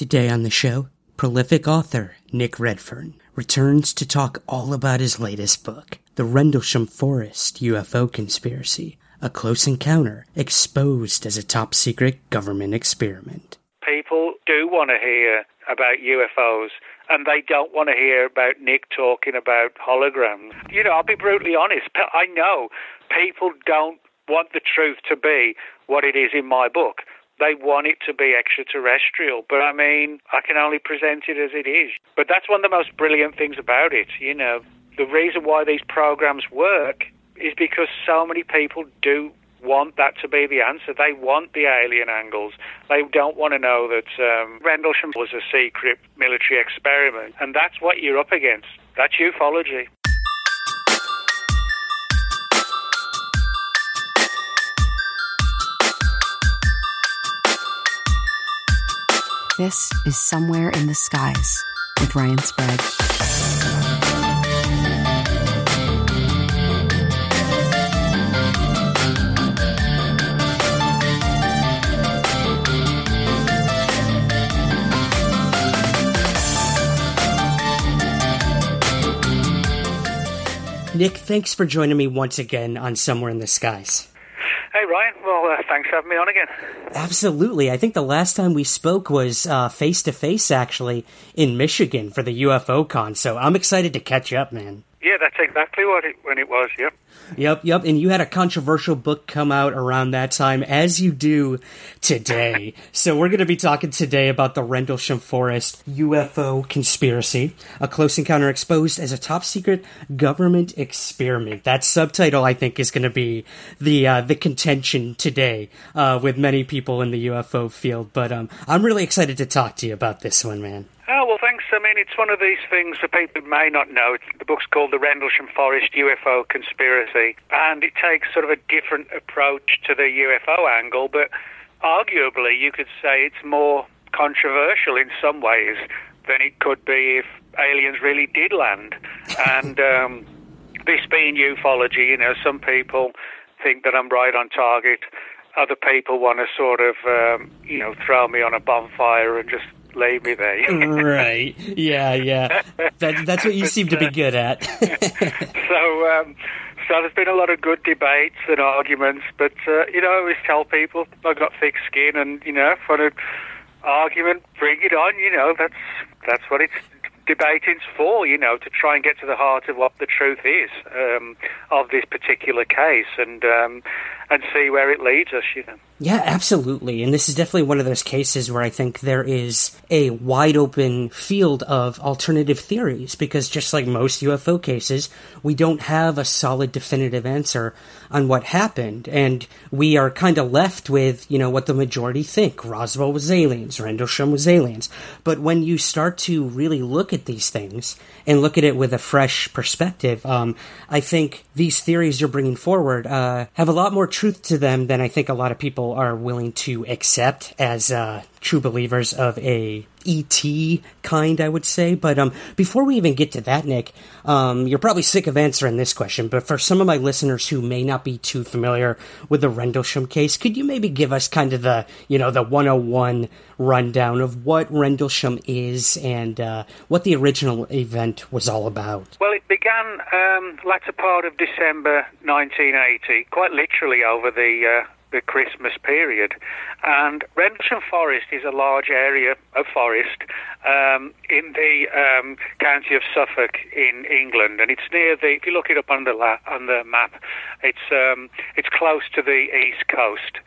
Today on the show, prolific author Nick Redfern returns to talk all about his latest book, The Rendlesham Forest UFO Conspiracy, a close encounter exposed as a top secret government experiment. people do want to hear about UFOs and they don't want to hear about Nick talking about holograms. You know, I'll be brutally honest. I know people don't want the truth to be what it is in my book. They want it to be extraterrestrial, but I mean, I can only present it as it is. But that's one of the most brilliant things about it. You know, the reason why these programs work is because so many people do want that to be the answer. They want the alien angles. They don't want to know that um, Rendlesham was a secret military experiment. And that's what you're up against. That's ufology. This is Somewhere in the Skies with Ryan Sprague. Nick, thanks for joining me once again on Somewhere in the Skies. Hey, Ryan. Well, uh, thanks for having me on again. Absolutely. I think the last time we spoke was face to face, actually, in Michigan for the UFO con. So I'm excited to catch up, man. Yeah, that's exactly what it, when it was, yep. Yep, yep. And you had a controversial book come out around that time, as you do today. so we're going to be talking today about the Rendlesham Forest UFO conspiracy, a close encounter exposed as a top secret government experiment. That subtitle, I think, is going to be the uh, the contention today uh, with many people in the UFO field. But um, I'm really excited to talk to you about this one, man. Oh, well, thanks. I mean, it's one of these things that people may not know. It's, the book's called The Rendlesham Forest UFO Conspiracy, and it takes sort of a different approach to the UFO angle, but arguably you could say it's more controversial in some ways than it could be if aliens really did land. and um, this being ufology, you know, some people think that I'm right on target. Other people want to sort of, um, you know, throw me on a bonfire and just leave me there. right. Yeah, yeah. That, that's what you seem to be good at. so, um, so there's been a lot of good debates and arguments, but uh, you know, I always tell people I've got thick skin, and you know, for an argument, bring it on. You know, that's that's what it's debating's for. You know, to try and get to the heart of what the truth is um, of this particular case, and um, and see where it leads us. You know. Yeah, absolutely. And this is definitely one of those cases where I think there is a wide open field of alternative theories because just like most UFO cases, we don't have a solid definitive answer on what happened. And we are kind of left with, you know, what the majority think. Roswell was aliens, Rendlesham was aliens. But when you start to really look at these things and look at it with a fresh perspective, um, I think these theories you're bringing forward uh, have a lot more truth to them than I think a lot of people are willing to accept as uh, true believers of a ET kind, I would say. But um, before we even get to that, Nick, um, you're probably sick of answering this question. But for some of my listeners who may not be too familiar with the Rendlesham case, could you maybe give us kind of the you know the 101 rundown of what Rendlesham is and uh, what the original event was all about? Well, it began um, latter part of December 1980, quite literally over the uh, the Christmas period. And Rendlesham Forest is a large area of forest um, in the um, county of Suffolk in England, and it's near the. If you look it up on the la- on the map, it's um, it's close to the east coast.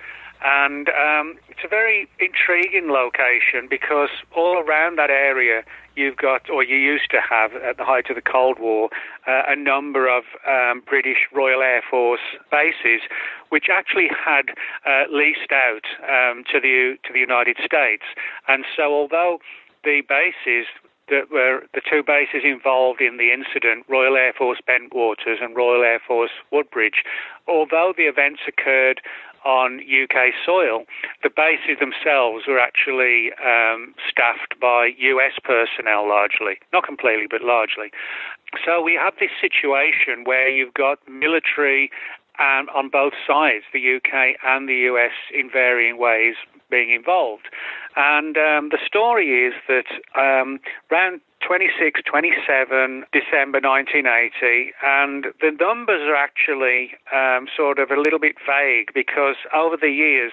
And um, it's a very intriguing location because all around that area you've got, or you used to have at the height of the Cold War, uh, a number of um, British Royal Air Force bases, which actually had uh, leased out um, to the to the United States. And so, although the bases that were the two bases involved in the incident, Royal Air Force Bentwaters and Royal Air Force Woodbridge, although the events occurred on UK soil, the bases themselves were actually um, staffed by US personnel largely, not completely, but largely. So we have this situation where you've got military um, on both sides, the UK and the US, in varying ways being involved. And um, the story is that um, around 26, 27 December 1980, and the numbers are actually um, sort of a little bit vague because over the years,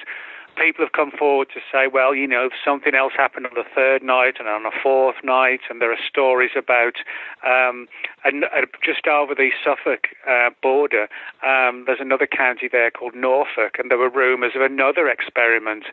people have come forward to say, well, you know, something else happened on the third night and on the fourth night, and there are stories about um, and, uh, just over the Suffolk uh, border, um, there's another county there called Norfolk, and there were rumours of another experiment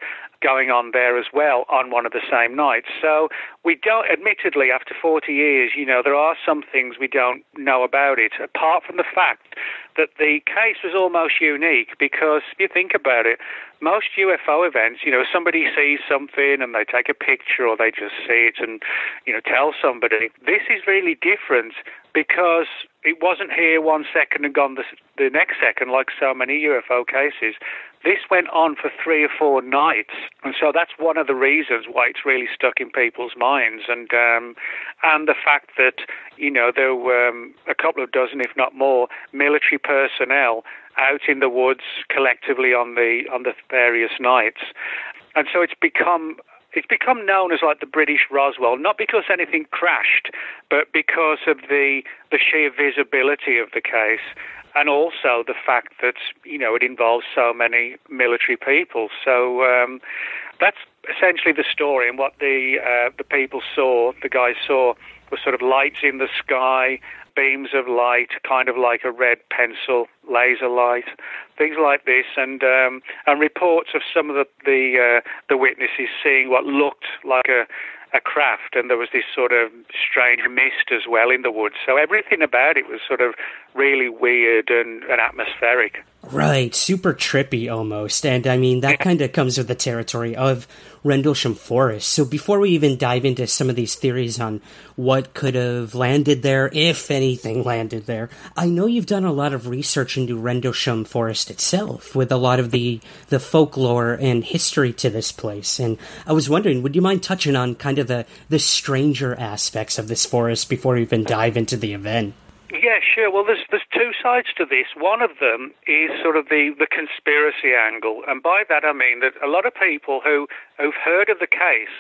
going on there as well on one of the same nights. So we don't, admittedly, after 40 years, you know, there are some things we don't know about it, apart from the fact that the case was almost unique because if you think about it, most UFO events, you know, somebody sees something and they take a picture or they just see it and, you know, tell somebody. This is really different because it wasn't here one second and gone the, the next second like so many UFO cases. This went on for three or four nights, and so that's one of the reasons why it's really stuck in people's minds. And um, and the fact that you know there were um, a couple of dozen, if not more, military personnel out in the woods collectively on the on the various nights, and so it's become it's become known as like the British Roswell, not because anything crashed, but because of the the sheer visibility of the case, and also the fact that you know it involves so many military people. So um, that's essentially the story, and what the uh, the people saw, the guys saw, was sort of lights in the sky, beams of light, kind of like a red pencil laser light, things like this, and um, and reports of some of the the, uh, the witnesses seeing what looked like a a craft, and there was this sort of strange mist as well in the woods. So everything about it was sort of really weird and, and atmospheric. Right, super trippy almost. And I mean, that kind of comes with the territory of Rendlesham Forest. So before we even dive into some of these theories on what could have landed there, if anything landed there, I know you've done a lot of research into Rendlesham Forest itself with a lot of the, the folklore and history to this place. And I was wondering, would you mind touching on kind of the, the stranger aspects of this forest before we even dive into the event? Yeah, sure. Well, there's there's sides to this. One of them is sort of the, the conspiracy angle, and by that I mean that a lot of people who who've heard of the case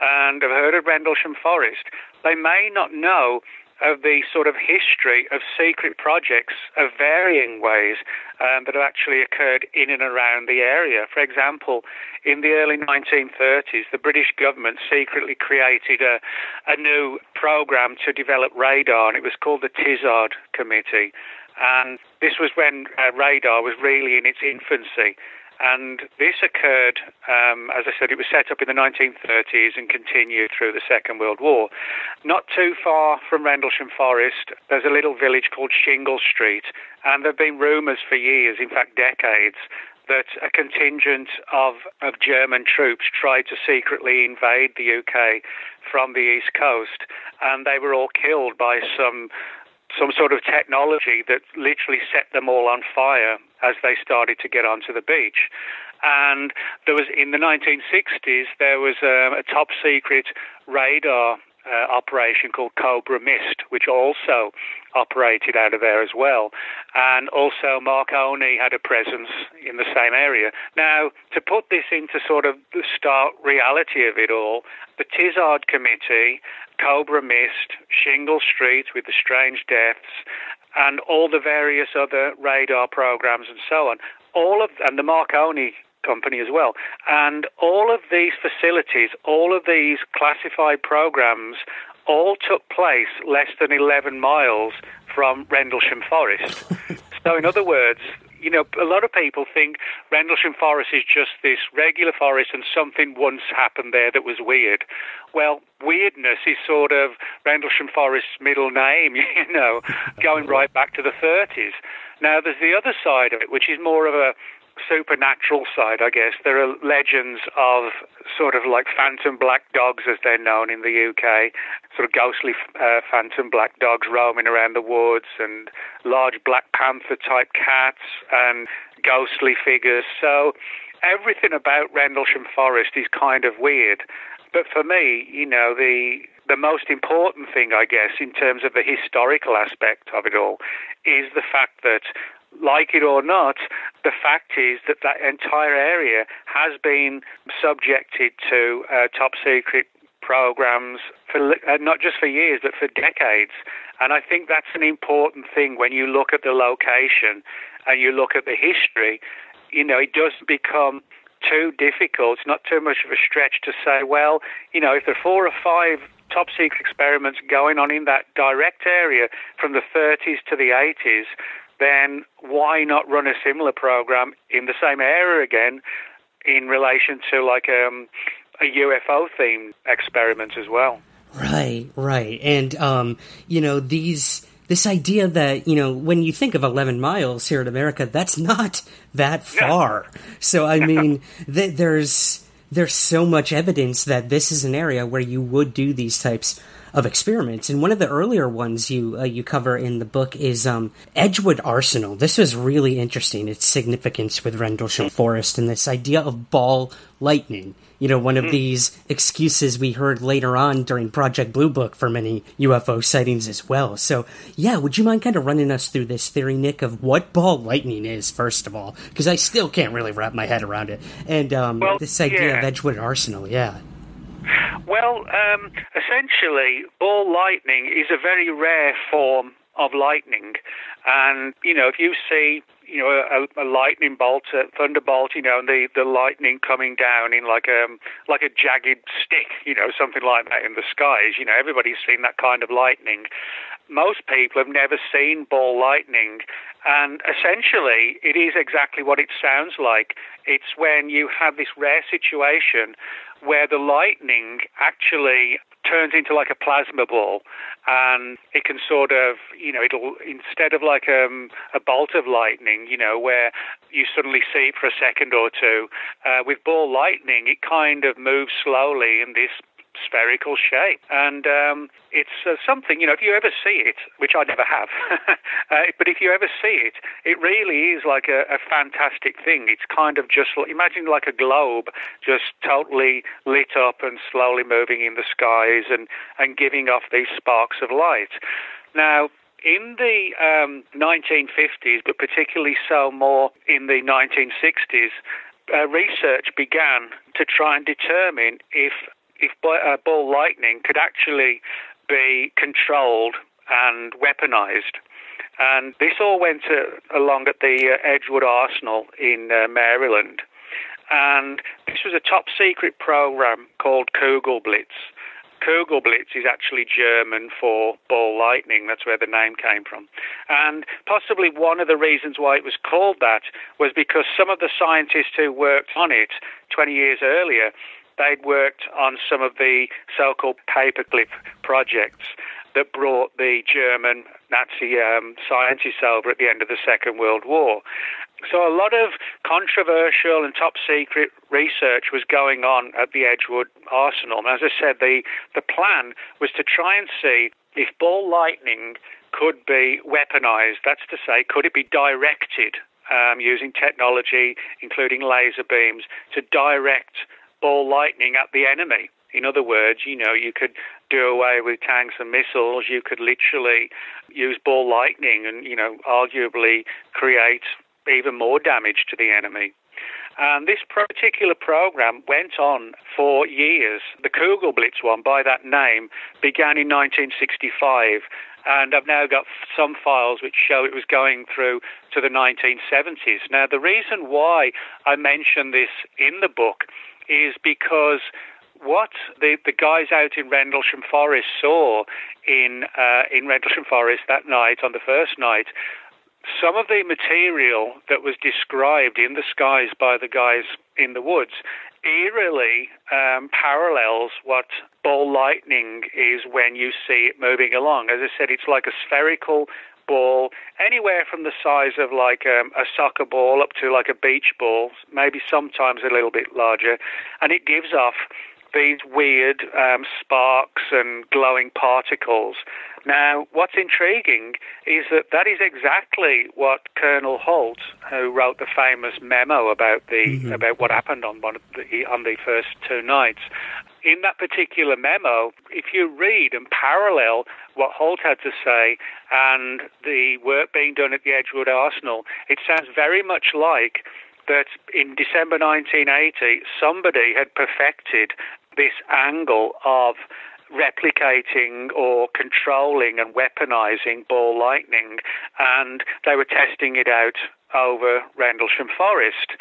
and have heard of Rendlesham Forest, they may not know of the sort of history of secret projects of varying ways um, that have actually occurred in and around the area. For example, in the early 1930s, the British government secretly created a, a new program to develop radar, and it was called the Tizard Committee. And this was when uh, radar was really in its infancy. And this occurred, um, as I said, it was set up in the 1930s and continued through the Second World War. Not too far from Rendlesham Forest, there's a little village called Shingle Street, and there have been rumours for years, in fact decades, that a contingent of, of German troops tried to secretly invade the UK from the east coast, and they were all killed by some some sort of technology that literally set them all on fire as they started to get onto the beach. And there was in the 1960s there was a, a top secret radar uh, operation called Cobra Mist, which also operated out of there as well. And also Marconi had a presence in the same area. Now, to put this into sort of the stark reality of it all, the Tizard Committee, Cobra Mist, Shingle Street with the strange deaths, and all the various other radar programs and so on, all of and the Marconi company as well. And all of these facilities, all of these classified programs, all took place less than 11 miles from Rendlesham Forest. so, in other words, you know, a lot of people think Rendlesham Forest is just this regular forest and something once happened there that was weird. Well, weirdness is sort of Rendlesham Forest's middle name, you know, going right back to the 30s. Now, there's the other side of it, which is more of a supernatural side, I guess. There are legends of sort of like phantom black dogs, as they're known in the UK, sort of ghostly uh, phantom black dogs roaming around the woods, and large Black Panther type cats, and ghostly figures. So everything about Rendlesham Forest is kind of weird. But for me, you know, the the most important thing, I guess, in terms of the historical aspect of it all, is the fact that like it or not, the fact is that that entire area has been subjected to uh, top secret programs for uh, not just for years but for decades. And I think that's an important thing when you look at the location and you look at the history. You know, it does become too difficult. It's not too much of a stretch to say, well, you know, if there are four or five top secret experiments going on in that direct area from the 30s to the 80s, then why not run a similar program in the same area again in relation to like um, a UFO themed experiment as well? Right, right. And, um, you know, these this idea that you know when you think of 11 miles here in america that's not that far so i mean th- there's there's so much evidence that this is an area where you would do these types of experiments. And one of the earlier ones you uh, you cover in the book is um, Edgewood Arsenal. This was really interesting. Its significance with Rendlesham Forest and this idea of ball lightning. You know, one of mm. these excuses we heard later on during Project Blue Book for many UFO sightings as well. So, yeah, would you mind kind of running us through this theory, Nick, of what ball lightning is, first of all? Because I still can't really wrap my head around it. And um, well, this idea yeah. of Edgewood Arsenal, yeah. Well, um, essentially, ball lightning is a very rare form of lightning. And, you know, if you see, you know, a, a lightning bolt, a thunderbolt, you know, and the, the lightning coming down in like a, um, like a jagged stick, you know, something like that in the skies, you know, everybody's seen that kind of lightning. Most people have never seen ball lightning. And essentially, it is exactly what it sounds like. It's when you have this rare situation where the lightning actually turns into like a plasma ball and it can sort of you know it'll instead of like um, a bolt of lightning you know where you suddenly see it for a second or two uh, with ball lightning it kind of moves slowly in this spherical shape. And um, it's uh, something, you know, if you ever see it, which I never have, uh, but if you ever see it, it really is like a, a fantastic thing. It's kind of just, imagine like a globe just totally lit up and slowly moving in the skies and, and giving off these sparks of light. Now, in the um, 1950s, but particularly so more in the 1960s, uh, research began to try and determine if if uh, ball lightning could actually be controlled and weaponized. And this all went uh, along at the uh, Edgewood Arsenal in uh, Maryland. And this was a top secret program called Kugelblitz. Kugelblitz is actually German for ball lightning. That's where the name came from. And possibly one of the reasons why it was called that was because some of the scientists who worked on it 20 years earlier they'd worked on some of the so-called paperclip projects that brought the German Nazi um, scientists over at the end of the Second World War. So a lot of controversial and top secret research was going on at the Edgewood Arsenal. And as I said, the, the plan was to try and see if ball lightning could be weaponized. That's to say, could it be directed um, using technology, including laser beams, to direct ball lightning at the enemy. In other words, you know, you could do away with tanks and missiles. You could literally use ball lightning and, you know, arguably create even more damage to the enemy. And this particular program went on for years. The Kugelblitz one, by that name, began in 1965. And I've now got some files which show it was going through to the 1970s. Now, the reason why I mention this in the book is because what the, the guys out in Rendlesham Forest saw in uh, in Rendlesham Forest that night on the first night some of the material that was described in the skies by the guys in the woods eerily um, parallels what ball lightning is when you see it moving along. As I said, it's like a spherical ball, anywhere from the size of like um, a soccer ball up to like a beach ball, maybe sometimes a little bit larger, and it gives off these weird um, sparks and glowing particles. Now, what's intriguing is that that is exactly what Colonel Halt, who wrote the famous memo about the mm-hmm. about what happened on one the, on the first two nights. In that particular memo, if you read and parallel what Halt had to say and the work being done at the Edgewood Arsenal, it sounds very much like that in December 1980, somebody had perfected this angle of replicating or controlling and weaponizing ball lightning, and they were testing it out over Rendlesham Forest.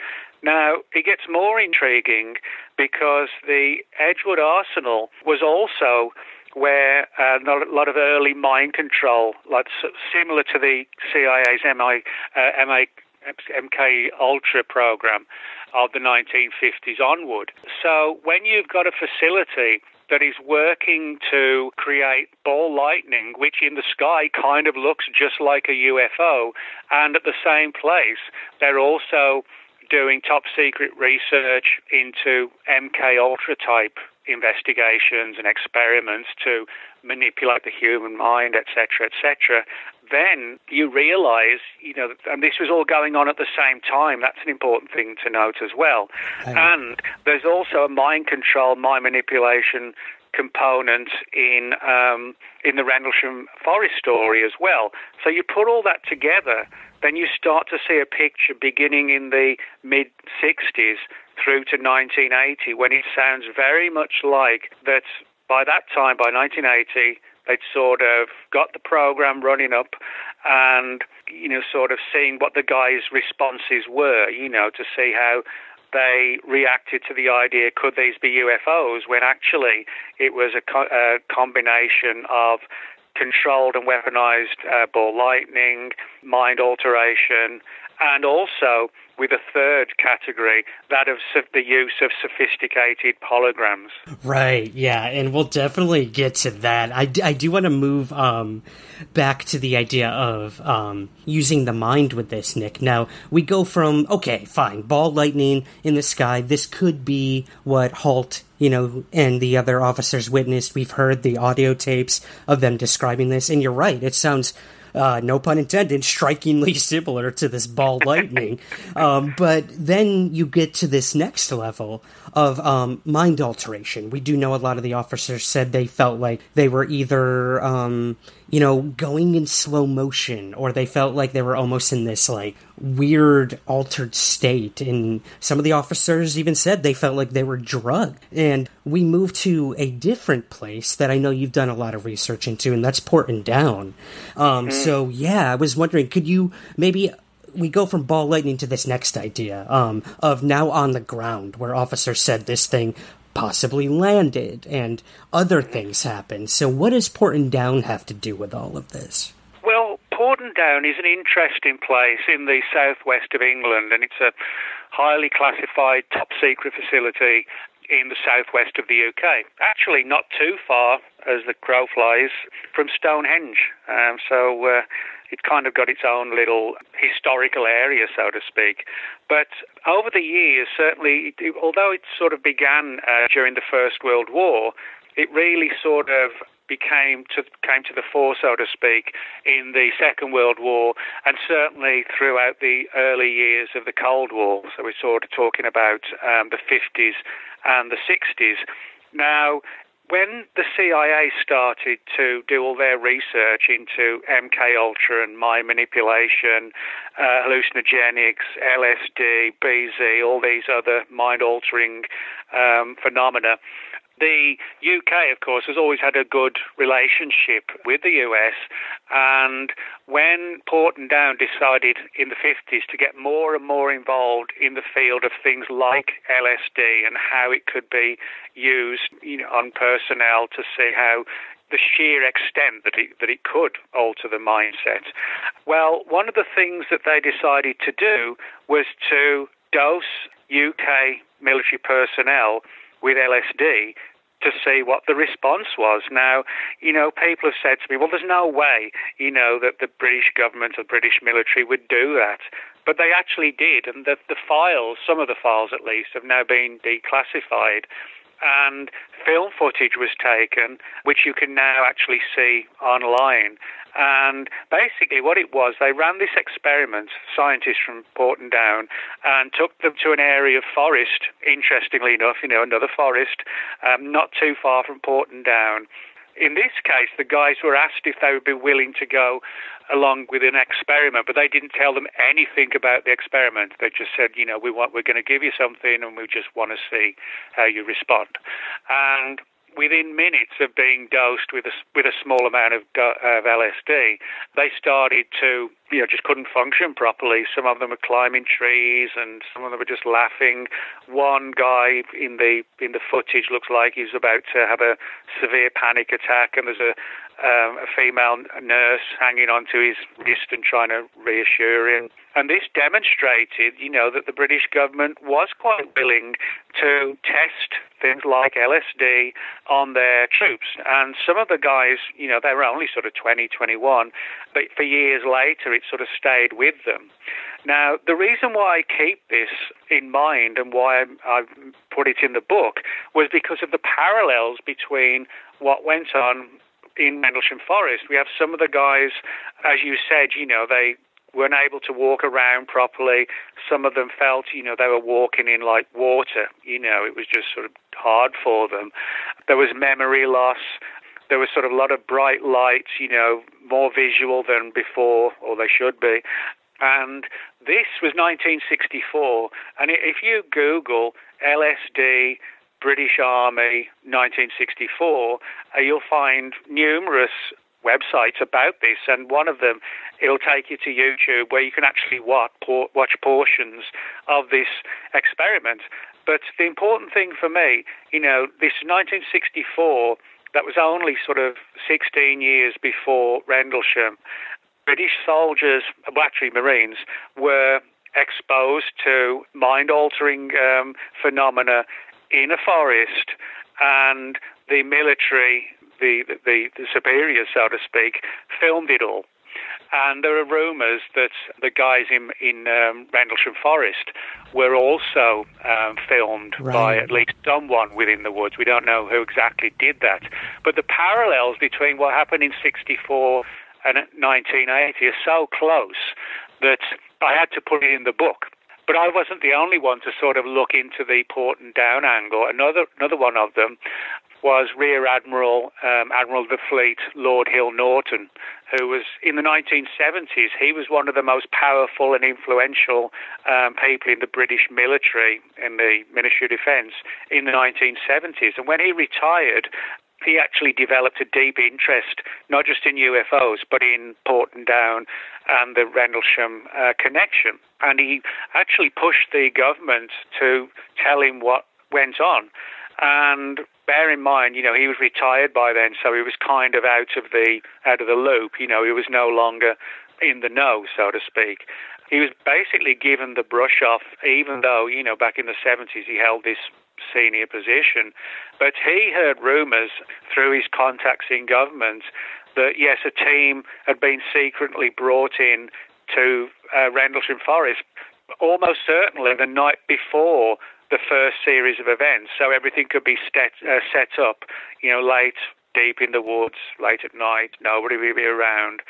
Now, it gets more intriguing because the Edgewood Arsenal was also where uh, a lot of early mind control, like similar to the CIA's MI, uh, MA, MK Ultra program of the 1950s onward. So when you've got a facility that is working to create ball lightning, which in the sky kind of looks just like a UFO, and at the same place, they're also doing top secret research into MK Ultra type investigations and experiments to manipulate the human mind, etc., etc then you realize, you know, and this was all going on at the same time. That's an important thing to note as well. And there's also a mind control, mind manipulation component in um, in the Rendlesham Forest story as well. So you put all that together, then you start to see a picture beginning in the mid 60s through to 1980 when it sounds very much like that by that time, by 1980, They'd sort of got the program running up and, you know, sort of seeing what the guys' responses were, you know, to see how they reacted to the idea could these be UFOs when actually it was a, co- a combination of controlled and weaponized uh, ball lightning, mind alteration, and also with a third category, that of the use of sophisticated holograms. Right, yeah, and we'll definitely get to that. I, I do want to move um, back to the idea of um, using the mind with this, Nick. Now, we go from, okay, fine, ball lightning in the sky. This could be what Halt you know, and the other officers witnessed. We've heard the audio tapes of them describing this, and you're right. It sounds uh, no pun intended, strikingly similar to this ball lightning. um, but then you get to this next level of um, mind alteration. We do know a lot of the officers said they felt like they were either, um, you know, going in slow motion or they felt like they were almost in this like weird altered state. And some of the officers even said they felt like they were drugged. And we moved to a different place that I know you've done a lot of research into, and that's Porton Down. Um, mm. So yeah, I was wondering, could you maybe we go from ball lightning to this next idea um, of now on the ground, where officers said this thing possibly landed and other things happened. So, what does Porton Down have to do with all of this? Well, Porton Down is an interesting place in the southwest of England, and it's a highly classified top secret facility in the southwest of the UK. Actually, not too far as the crow flies from Stonehenge. Um, so uh, it kind of got its own little historical area, so to speak. But over the years, certainly, it, although it sort of began uh, during the First World War, it really sort of became to came to the fore, so to speak, in the Second World War, and certainly throughout the early years of the Cold War. So we're sort of talking about um, the 50s and the 60s. Now, when the CIA started to do all their research into MK Ultra and mind manipulation, uh, hallucinogenics, LSD, BZ, all these other mind-altering um, phenomena, the UK, of course, has always had a good relationship with the US, and when Porton Down decided in the 50s to get more and more involved in the field of things like LSD and how it could be used you know, on personnel to see how the sheer extent that it, that it could alter the mindset. Well, one of the things that they decided to do was to dose UK military personnel with LSD to see what the response was. Now, you know, people have said to me, well, there's no way, you know, that the British government or British military would do that. But they actually did, and the, the files, some of the files at least, have now been declassified and film footage was taken, which you can now actually see online. And basically, what it was, they ran this experiment, scientists from Porton Down, and took them to an area of forest, interestingly enough, you know, another forest, um, not too far from Porton Down. In this case, the guys were asked if they would be willing to go along with an experiment, but they didn't tell them anything about the experiment. They just said, you know, we want, we're going to give you something, and we just want to see how you respond. And within minutes of being dosed with a, with a small amount of, of LSD, they started to, you know, just couldn't function properly. Some of them were climbing trees, and some of them were just laughing. One guy in the in the footage looks like he's about to have a severe panic attack, and there's a um, a female nurse hanging onto his wrist and trying to reassure him. And this demonstrated, you know, that the British government was quite willing to test things like LSD on their troops. And some of the guys, you know, they were only sort of 20, 21, but for years later it sort of stayed with them. Now, the reason why I keep this in mind and why I put it in the book was because of the parallels between what went on in Rendlesham Forest. We have some of the guys, as you said, you know, they weren't able to walk around properly. Some of them felt, you know, they were walking in like water. You know, it was just sort of hard for them. There was memory loss. There was sort of a lot of bright lights, you know, more visual than before, or they should be. And this was 1964. And if you Google LSD British Army 1964, uh, you'll find numerous websites about this, and one of them it'll take you to YouTube where you can actually watch, watch portions of this experiment. But the important thing for me, you know, this 1964, that was only sort of 16 years before Rendlesham. British soldiers, well, actually Marines, were exposed to mind altering um, phenomena in a forest, and the military, the, the, the superiors, so to speak, filmed it all. And there are rumours that the guys in in um, Rendlesham Forest were also um, filmed right. by at least someone within the woods. We don't know who exactly did that, but the parallels between what happened in '64 and 1980 are so close that I had to put it in the book. But I wasn't the only one to sort of look into the Porton Down angle. Another another one of them was Rear Admiral um, Admiral of the Fleet Lord Hill Norton, who was in the 1970s. He was one of the most powerful and influential um, people in the British military in the Ministry of Defence in the 1970s. And when he retired, he actually developed a deep interest, not just in UFOs, but in Porton Down and the Rendlesham uh, connection. And he actually pushed the government to tell him what went on. And bear in mind, you know, he was retired by then, so he was kind of out of the out of the loop. You know, he was no longer in the know, so to speak. He was basically given the brush off, even though, you know, back in the 70s he held this senior position. But he heard rumours through his contacts in government that, yes, a team had been secretly brought in to uh, Rendlesham Forest almost certainly the night before the first series of events, so everything could be set, uh, set up, you know, late, deep in the woods, late at night, nobody would be around.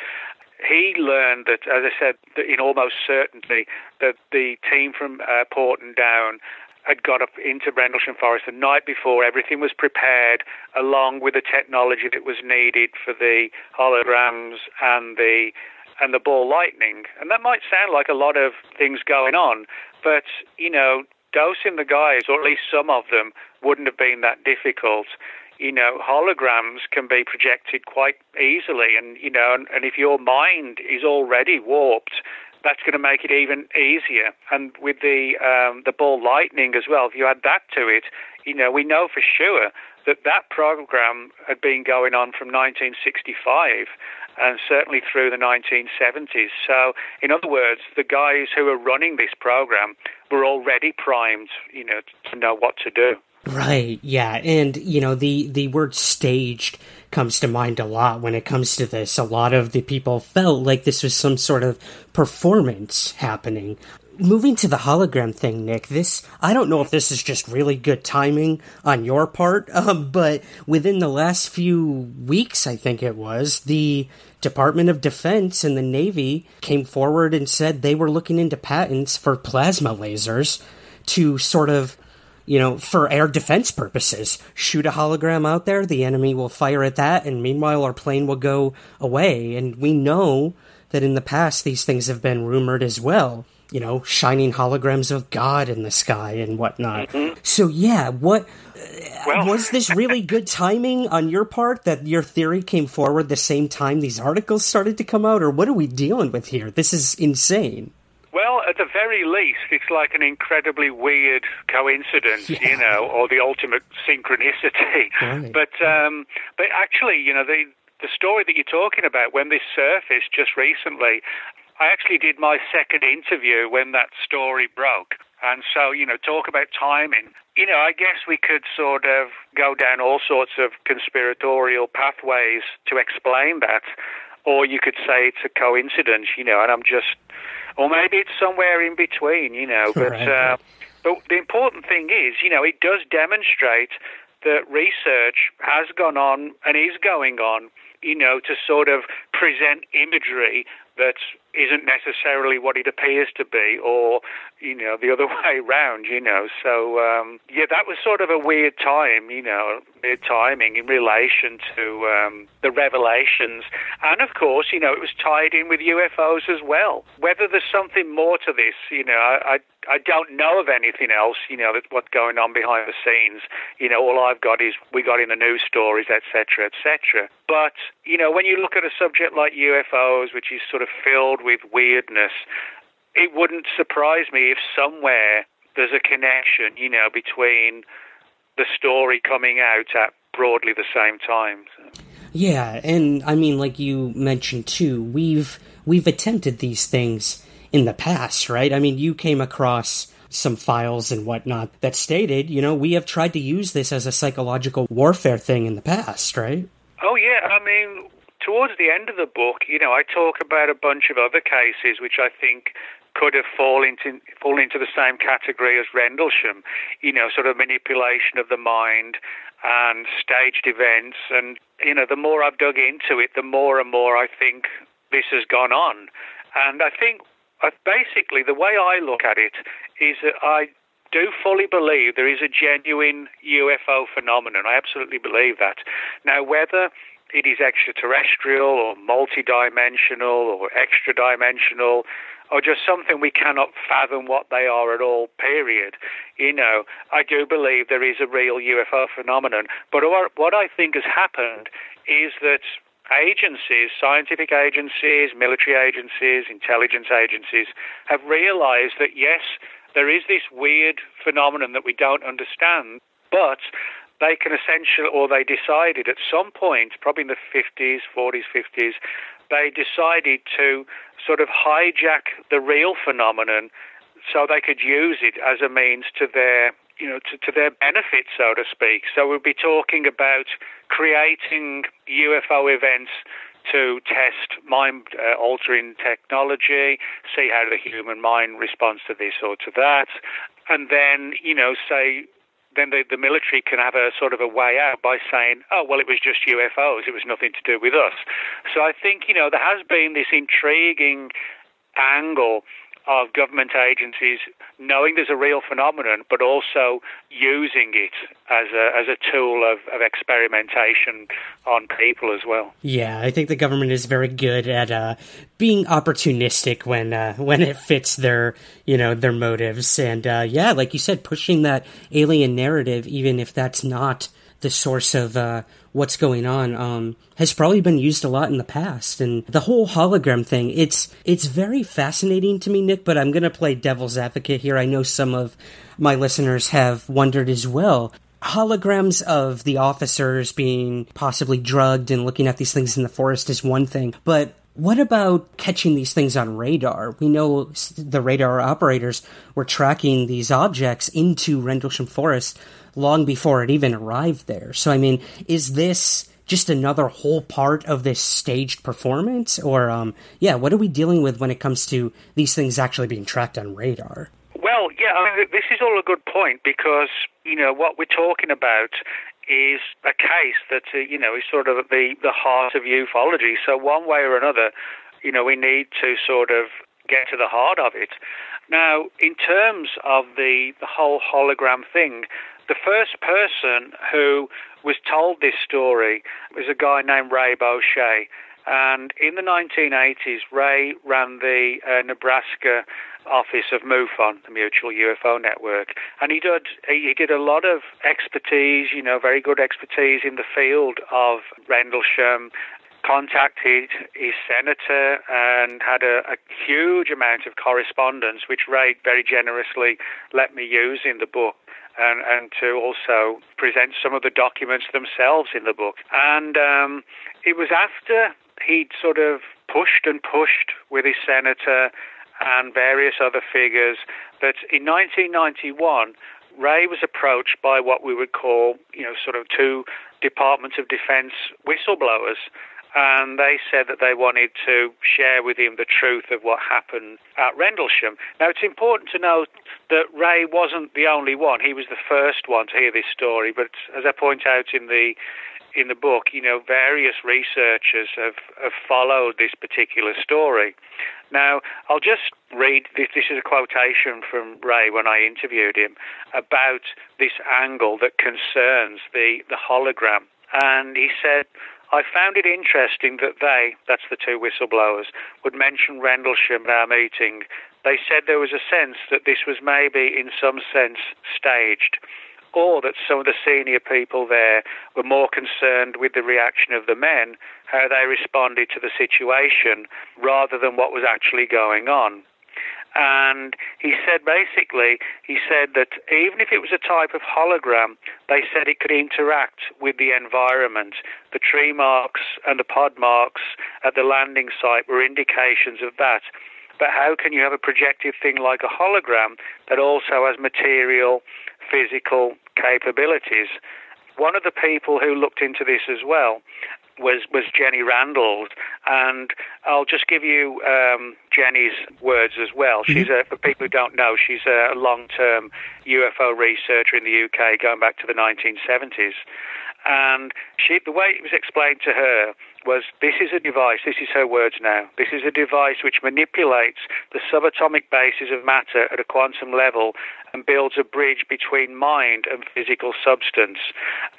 He learned that, as I said, in almost certainty, that the team from uh, Porton Down had got up into Rendlesham Forest the night before. Everything was prepared, along with the technology that was needed for the holograms and the and the ball lightning. And that might sound like a lot of things going on, but you know, dosing the guys, or at least some of them, wouldn't have been that difficult. You know, holograms can be projected quite easily, and you know, and, and if your mind is already warped that's going to make it even easier. And with the um, the ball lightning as well, if you add that to it, You know, we know for sure that that program had been going on from 1965 and certainly through the 1970s. So, in other words, the guys who were running this program were already primed, you know, to know what to do. Right, yeah. And, you know, the, the word staged comes to mind a lot when it comes to this. A lot of the people felt like this was some sort of performance happening. Moving to the hologram thing, Nick, this, I don't know if this is just really good timing on your part, um, but within the last few weeks, I think it was, the Department of Defense and the Navy came forward and said they were looking into patents for plasma lasers to sort of you know, for air defense purposes. Shoot a hologram out there, the enemy will fire at that, and meanwhile our plane will go away. And we know that in the past these things have been rumored as well. You know, shining holograms of God in the sky and whatnot. Mm-hmm. So yeah, what well. was this really good timing on your part that your theory came forward the same time these articles started to come out, or what are we dealing with here? This is insane. Well, at the very least, it's like an incredibly weird coincidence, yeah. you know, or the ultimate synchronicity. Right. But um, but actually, you know, the the story that you're talking about, when this surfaced just recently, I actually did my second interview when that story broke. And so, you know, talk about timing. You know, I guess we could sort of go down all sorts of conspiratorial pathways to explain that. Or you could say it's a coincidence, you know, and I'm just or maybe it's somewhere in between, you know. But right. uh, but the important thing is, you know, it does demonstrate that research has gone on and is going on, you know, to sort of present imagery that isn't necessarily what it appears to be, or you know the other way round. You know, so um, yeah, that was sort of a weird time. You know, weird timing in relation to um, the revelations, and of course, you know, it was tied in with UFOs as well. Whether there's something more to this, you know, I, I don't know of anything else, you know, what's going on behind the scenes. You know, all I've got is we got in the news stories, etc., etc. But, you know, when you look at a subject like UFOs, which is sort of filled with weirdness, it wouldn't surprise me if somewhere there's a connection, you know, between the story coming out at broadly the same time. So. Yeah, and I mean, like you mentioned too, we've we've attempted these things in the past, right? I mean, you came across some files and whatnot that stated, you know, we have tried to use this as a psychological warfare thing in the past, right? Oh, yeah. I mean, towards the end of the book, you know, I talk about a bunch of other cases which I think could have fall into fall into the same category as Rendlesham, you know, sort of manipulation of the mind and staged events. And you know, the more I've dug into it, the more and more I think this has gone on. And I think uh, basically, the way I look at it is that I do fully believe there is a genuine UFO phenomenon. I absolutely believe that. Now, whether it is extraterrestrial or multidimensional or extra dimensional or just something we cannot fathom what they are at all, period. You know, I do believe there is a real UFO phenomenon. But what I think has happened is that agencies, scientific agencies, military agencies, intelligence agencies, have realized that yes, there is this weird phenomenon that we don't understand, but they can essentially, or they decided at some point, probably in the 50s, 40s, 50s, they decided to sort of hijack the real phenomenon so they could use it as a means to their you know, to, to their benefit, so to speak. So we'll be talking about creating UFO events to test mind uh, altering technology, see how the human mind responds to this or to that, and then, you know, say, then the, the military can have a sort of a way out by saying, oh, well, it was just UFOs, it was nothing to do with us. So I think, you know, there has been this intriguing angle of government agencies knowing there's a real phenomenon, but also using it as a, as a tool of, of experimentation on people as well. Yeah, I think the government is very good at uh, being opportunistic when uh, when it fits their you know their motives, and uh, yeah, like you said, pushing that alien narrative, even if that's not the source of uh, what's going on um, has probably been used a lot in the past. And the whole hologram thing, it's it's very fascinating to me, Nick. But I'm going to play devil's advocate here. I know some of my listeners have wondered as well. holograms of the officers being possibly drugged and looking at these things in the forest is one thing, but what about catching these things on radar? We know the radar operators were tracking these objects into Rendlesham Forest long before it even arrived there. So, I mean, is this just another whole part of this staged performance? Or, um, yeah, what are we dealing with when it comes to these things actually being tracked on radar? Well, yeah, I mean, this is all a good point because, you know, what we're talking about is a case that, uh, you know, is sort of at the, the heart of ufology. So, one way or another, you know, we need to sort of get to the heart of it. Now, in terms of the, the whole hologram thing, the first person who was told this story was a guy named Ray Boeche. And in the 1980s, Ray ran the uh, Nebraska office of MUFON, the Mutual UFO Network, and he did he did a lot of expertise, you know, very good expertise in the field of Rendlesham. Contacted his senator and had a, a huge amount of correspondence, which Ray very generously let me use in the book and, and to also present some of the documents themselves in the book. And um, it was after he'd sort of pushed and pushed with his senator and various other figures that in 1991, Ray was approached by what we would call, you know, sort of two Department of Defense whistleblowers. And they said that they wanted to share with him the truth of what happened at Rendlesham. Now, it's important to note that Ray wasn't the only one. He was the first one to hear this story. But as I point out in the in the book, you know, various researchers have, have followed this particular story. Now, I'll just read this. This is a quotation from Ray when I interviewed him about this angle that concerns the, the hologram. And he said, I found it interesting that they, that's the two whistleblowers, would mention Rendlesham at our meeting. They said there was a sense that this was maybe, in some sense, staged or that some of the senior people there were more concerned with the reaction of the men, how they responded to the situation, rather than what was actually going on. And he said basically, he said that even if it was a type of hologram, they said it could interact with the environment. The tree marks and the pod marks at the landing site were indications of that. But how can you have a projective thing like a hologram that also has material, physical capabilities? One of the people who looked into this as well was was Jenny Randles, and I'll just give you um, Jenny's words as well. Mm-hmm. She's a, for people who don't know, she's a long-term UFO researcher in the UK, going back to the 1970s. And she, the way it was explained to her was this is a device, this is her words now, this is a device which manipulates the subatomic basis of matter at a quantum level and builds a bridge between mind and physical substance.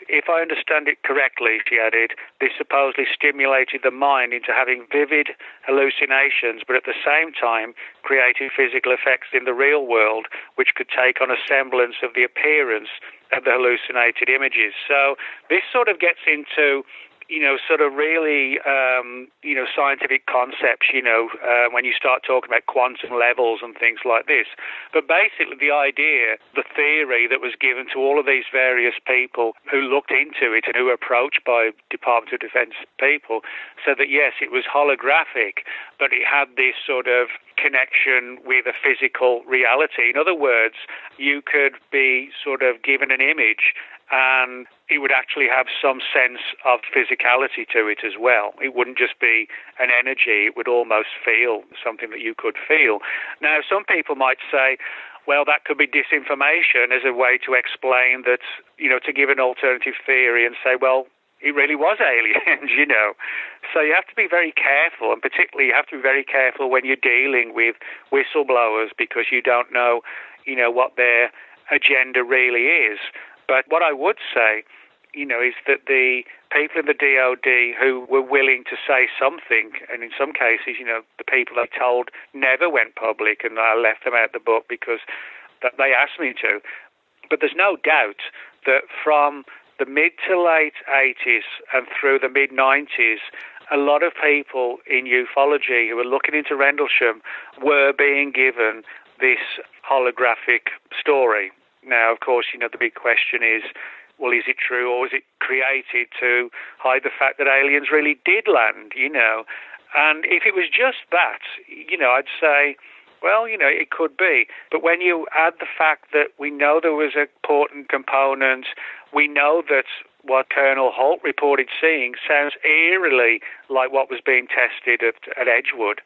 If I understand it correctly, she added, this supposedly stimulated the mind into having vivid hallucinations, but at the same time creating physical effects in the real world which could take on a semblance of the appearance of the hallucinated images. So this sort of gets into you know, sort of really, um, you know, scientific concepts, you know, uh, when you start talking about quantum levels and things like this. But basically, the idea, the theory that was given to all of these various people who looked into it and who were approached by Department of Defense people said that, yes, it was holographic, but it had this sort of connection with a physical reality. In other words, you could be sort of given an image and it would actually have some sense of physicality to it as well. It wouldn't just be an energy, it would almost feel something that you could feel. Now, some people might say, well, that could be disinformation as a way to explain that, you know, to give an alternative theory and say, well, it really was aliens, you know. So you have to be very careful, and particularly you have to be very careful when you're dealing with whistleblowers because you don't know, you know, what their agenda really is. But what I would say, you know, is that the people in the DOD who were willing to say something, and in some cases, you know, the people they told never went public, and I left them out the book because they asked me to. But there's no doubt that from the mid to late 80s and through the mid 90s, a lot of people in ufology who were looking into Rendlesham were being given this holographic story. Now, of course, you know, the big question is well, is it true or is it created to hide the fact that aliens really did land, you know? And if it was just that, you know, I'd say, well, you know, it could be. But when you add the fact that we know there was an important component, we know that what Colonel Halt reported seeing sounds eerily like what was being tested at, at Edgewood.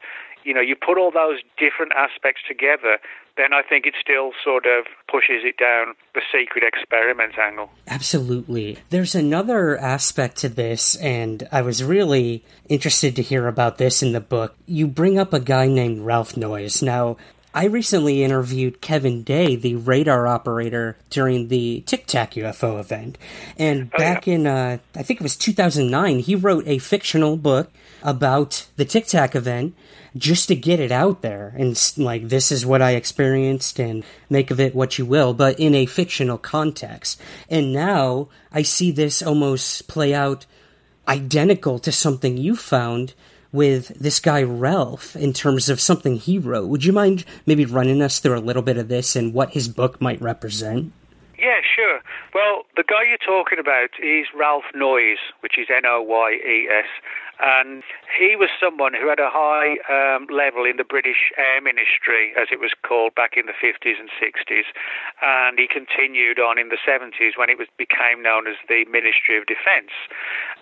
You know, you put all those different aspects together, then I think it still sort of pushes it down the secret experiment angle. Absolutely. There's another aspect to this, and I was really interested to hear about this in the book. You bring up a guy named Ralph Noyes. Now, I recently interviewed Kevin Day, the radar operator, during the Tic Tac UFO event. And Oh, back in, uh, I think it was 2009, he wrote a fictional book about the Tic Tac event just to get it out there. And like, this is what I experienced and make of it what you will, but in a fictional context. And now I see this almost play out identical to something you found with this guy Ralph in terms of something he wrote. Would you mind maybe running us through a little bit of this and what his book might represent? Yeah, sure. Well, the guy you're talking about is Ralph Noyes, which is N O Y E S. And he was someone who had a high um, level in the British Air Ministry, as it was called back in the 50s and 60s. And he continued on in the 70s when it was, became known as the Ministry of Defence.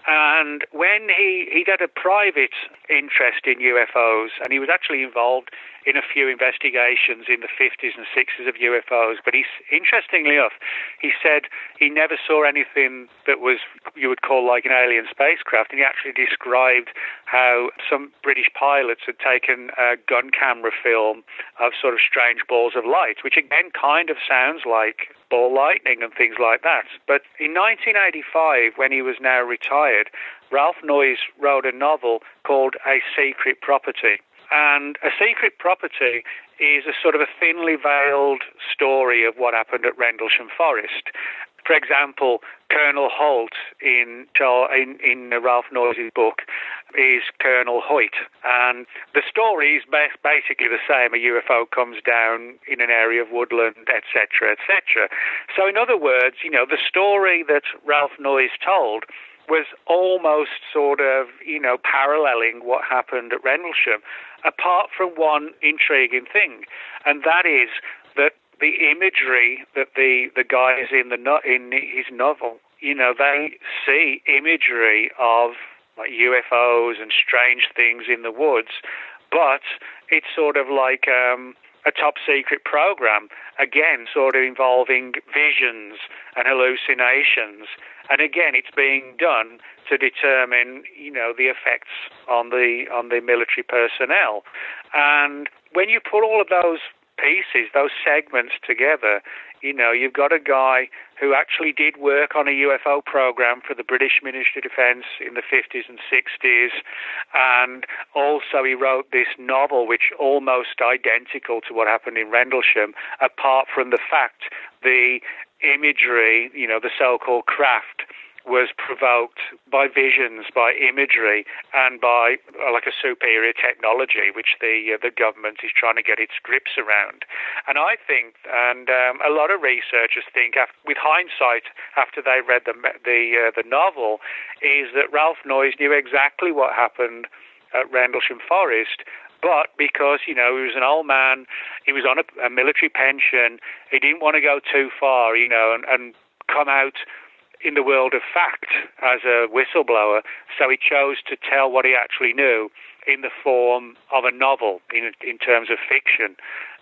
And when he, he had a private interest in UFOs, and he was actually involved in a few investigations in the 50s and 60s of UFOs. But he's interestingly enough, he said he never saw anything that was you would call like an alien spacecraft, and he actually described how some British pilots had taken a gun camera film of sort of strange balls of light, which again kind of sounds like ball lightning and things like that. But in 1985, when he was now retired, Ralph Noyes wrote a novel called A Secret Property. And A Secret Property is a sort of a thinly veiled story of what happened at Rendlesham Forest. For example, Colonel Halt in, in, in Ralph Noyes' book is Colonel Hoyt. And the story is basically the same. A UFO comes down in an area of woodland, etc., etc. So, in other words, you know, the story that Ralph Noyes told was almost sort of, you know, paralleling what happened at Rendlesham, apart from one intriguing thing, and that is that the imagery that the, the guys in the in his novel, you know, they see imagery of like UFOs and strange things in the woods, but it's sort of like um, a top secret program, again, sort of involving visions and hallucinations. And again, it's being done to determine, you know, the effects on the on the military personnel. And when you put all of those pieces, those segments together, you know, you've got a guy who actually did work on a UFO program for the British Ministry of Defence in the 50s and 60s. And also, he wrote this novel, which almost identical to what happened in Rendlesham, apart from the fact the imagery, you know, the so called craft was provoked by visions, by imagery, and by uh, like a superior technology, which the uh, the government is trying to get its grips around. And I think, and um, a lot of researchers think, after, with hindsight, after they read the the uh, the novel, is that Ralph Noyes knew exactly what happened at Rendlesham Forest, but because you know he was an old man, he was on a, a military pension, he didn't want to go too far, you know, and, and come out in the world of fact as a whistleblower. So he chose to tell what he actually knew in the form of a novel, in in terms of fiction.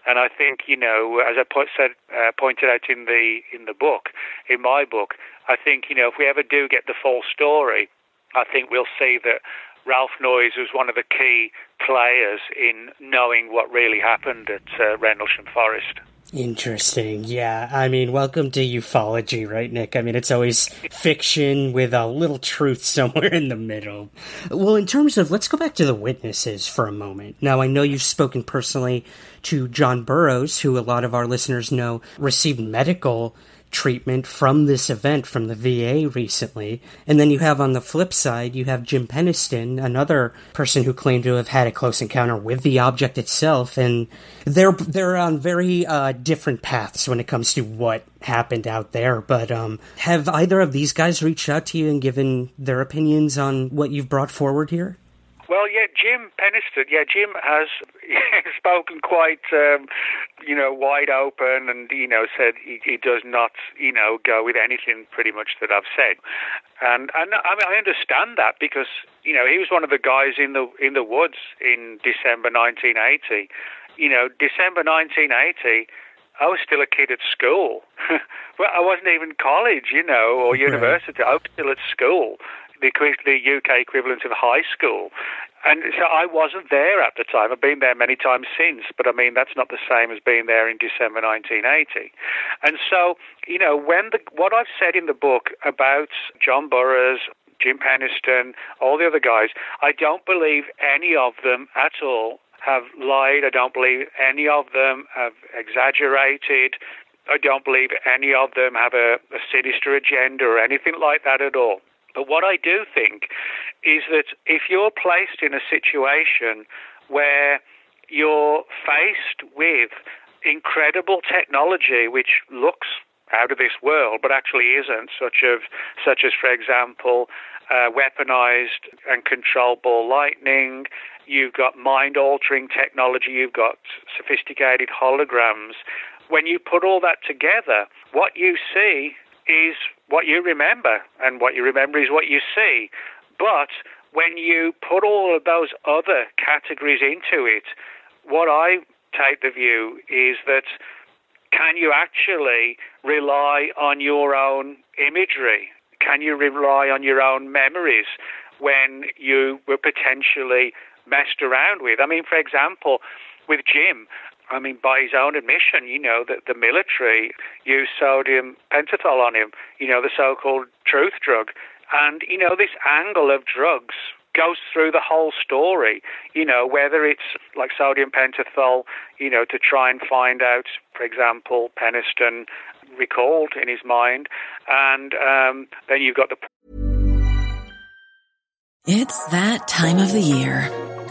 And I think you know, as I put, said, uh, pointed out in the in the book, in my book, I think you know if we ever do get the full story, I think we'll see that Ralph Noyes was one of the key players in knowing what really happened at uh, Rendlesham Forest. Interesting. Yeah. I mean, welcome to ufology, right, Nick? I mean, it's always fiction with a little truth somewhere in the middle. Well, in terms of, let's go back to the witnesses for a moment. Now, I know you've spoken personally to John Burroughs, who a lot of our listeners know received medical treatment from this event from the VA recently. And then you have on the flip side, you have Jim Penniston, another person who claimed to have had a close encounter with the object itself. And they're, they're on very uh, different paths when it comes to what happened out there. But um, have either of these guys reached out to you and given their opinions on what you've brought forward here? Well, yeah, Jim Penniston. Yeah, Jim has spoken quite, um, you know, wide open, and you know, said he, he, does not, you know, go with anything pretty much that I've said. And and I mean, I understand that because you know he was one of the guys in the in the woods in December 1980. You know, December 1980. I was still a kid at school. well, I wasn't even college, you know, or university. Right. I was still at school the, the UK equivalent of high school. And so I wasn't there at the time. I've been there many times since, but I mean, that's not the same as being there in December 1980. And so, you know, when the, what I've said in the book about John Burroughs, Jim Penniston, all the other guys, I don't believe any of them at all have lied. I don't believe any of them have exaggerated. I don't believe any of them have a, a sinister agenda or anything like that at all. But what I do think is that if you're placed in a situation where you're faced with incredible technology which looks out of this world but actually isn't, such as, such as for example, uh, weaponized and controlled ball lightning. You've got mind altering technology. You've got sophisticated holograms. When you put all that together, what you see is what you remember, and what you remember is what you see. But when you put all of those other categories into it, what I take the view is that can you actually rely on your own imagery? Can you rely on your own memories when you were potentially messed around with? I mean, for example, with Jim, I mean, by his own admission, you know, that the military used sodium pentothal on him, you know, the so called truth drug. And, you know, this angle of drugs goes through the whole story, you know, whether it's like sodium pentothal, you know, to try and find out, for example, Penniston recalled in his mind. And um, then you've got the. It's that time of the year.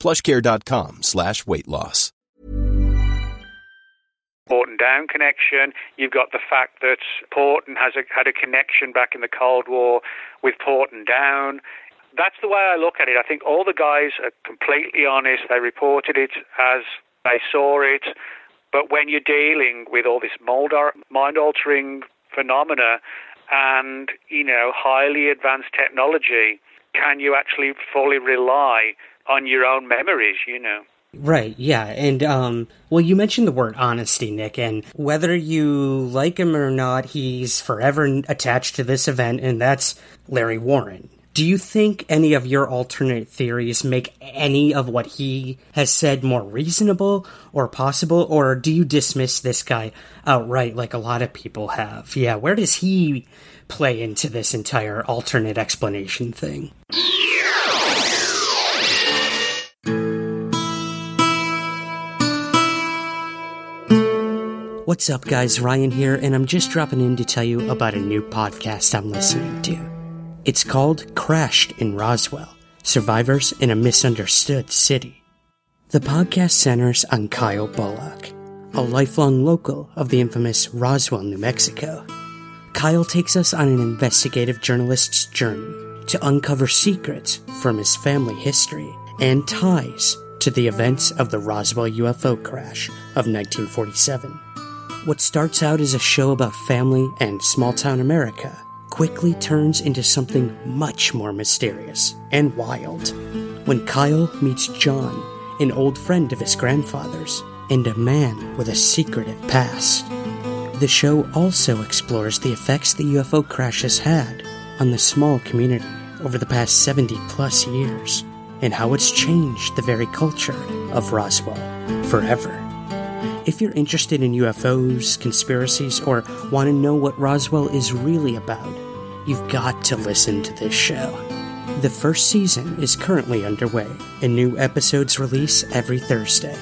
plushcare.com slash weight loss. Porton Down connection. You've got the fact that Porton has a, had a connection back in the Cold War with Porton Down. That's the way I look at it. I think all the guys are completely honest. They reported it as they saw it. But when you're dealing with all this mind altering phenomena and, you know, highly advanced technology, can you actually fully rely on your own memories, you know? Right, yeah. And, um, well, you mentioned the word honesty, Nick, and whether you like him or not, he's forever attached to this event, and that's Larry Warren. Do you think any of your alternate theories make any of what he has said more reasonable or possible, or do you dismiss this guy outright like a lot of people have? Yeah, where does he play into this entire alternate explanation thing. What's up, guys? Ryan here, and I'm just dropping in to tell you about a new podcast I'm listening to. It's called Crashed in Roswell Survivors in a Misunderstood City. The podcast centers on Kyle Bullock, a lifelong local of the infamous Roswell, New Mexico. Kyle takes us on an investigative journalist's journey to uncover secrets from his family history and ties to the events of the Roswell UFO crash of 1947. What starts out as a show about family and small town America quickly turns into something much more mysterious and wild when Kyle meets John, an old friend of his grandfather's, and a man with a secretive past. The show also explores the effects the UFO crash has had on the small community over the past 70 plus years and how it's changed the very culture of Roswell forever. If you're interested in UFOs, conspiracies, or want to know what Roswell is really about, you've got to listen to this show. The first season is currently underway, and new episodes release every Thursday.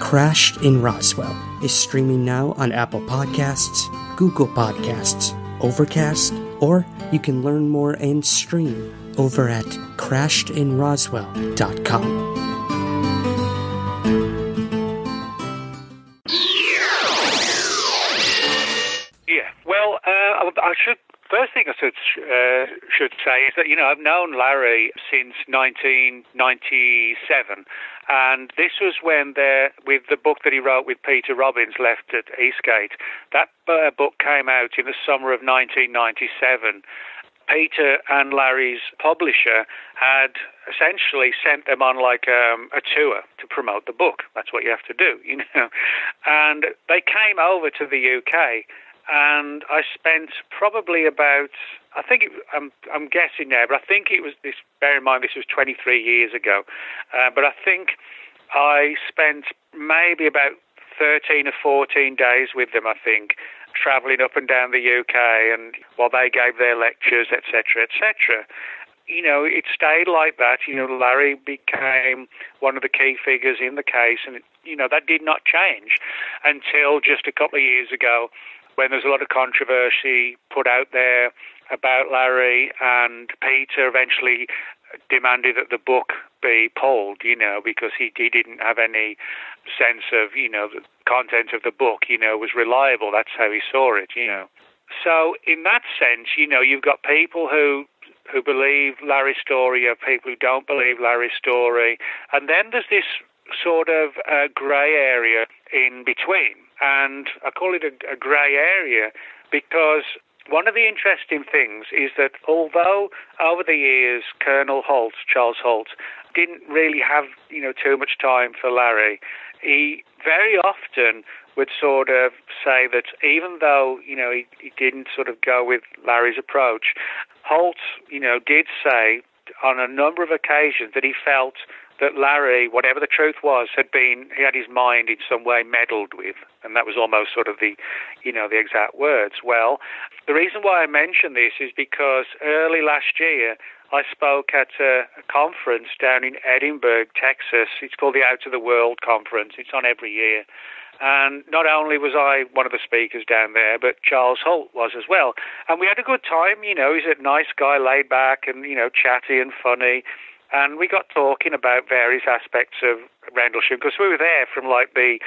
Crashed in Roswell is streaming now on Apple Podcasts, Google Podcasts, Overcast, or you can learn more and stream over at crashedinroswell.com. uh, should say is that you know I've known Larry since 1997, and this was when there with the book that he wrote with Peter Robbins left at East Gate. That uh, book came out in the summer of 1997. Peter and Larry's publisher had essentially sent them on like um, a tour to promote the book. That's what you have to do, you know. And they came over to the UK and I spent probably about I think it, I'm I'm guessing there, but I think it was this. Bear in mind, this was 23 years ago, uh, but I think I spent maybe about 13 or 14 days with them. I think travelling up and down the UK, and while they gave their lectures, etc., etc. You know, it stayed like that. You know, Larry became one of the key figures in the case, and you know that did not change until just a couple of years ago when there's a lot of controversy put out there about Larry, and Peter eventually demanded that the book be pulled, you know, because he, he didn't have any sense of, you know, the content of the book, you know, was reliable. That's how he saw it, you know. So in that sense, you know, you've got people who who believe Larry's story, you have people who don't believe Larry's story, and then there's this sort of uh, grey area in between and I call it a, a grey area because one of the interesting things is that although over the years Colonel Halt, Charles Halt, didn't really have you know too much time for Larry, he very often would sort of say that even though you know he, he didn't sort of go with Larry's approach, Halt you know did say on a number of occasions that he felt that Larry, whatever the truth was, had been he had his mind in some way meddled with, and that was almost sort of the, you know, the exact words. Well, the reason why I mention this is because early last year I spoke at a, a conference down in Edinburg, Texas. It's called the Out of the World Conference. It's on every year. And not only was I one of the speakers down there, but Charles Halt was as well. And we had a good time. You know, he's a nice guy, laid back and, you know, chatty and funny and we got talking about various aspects of Rendlesham because we were there from like the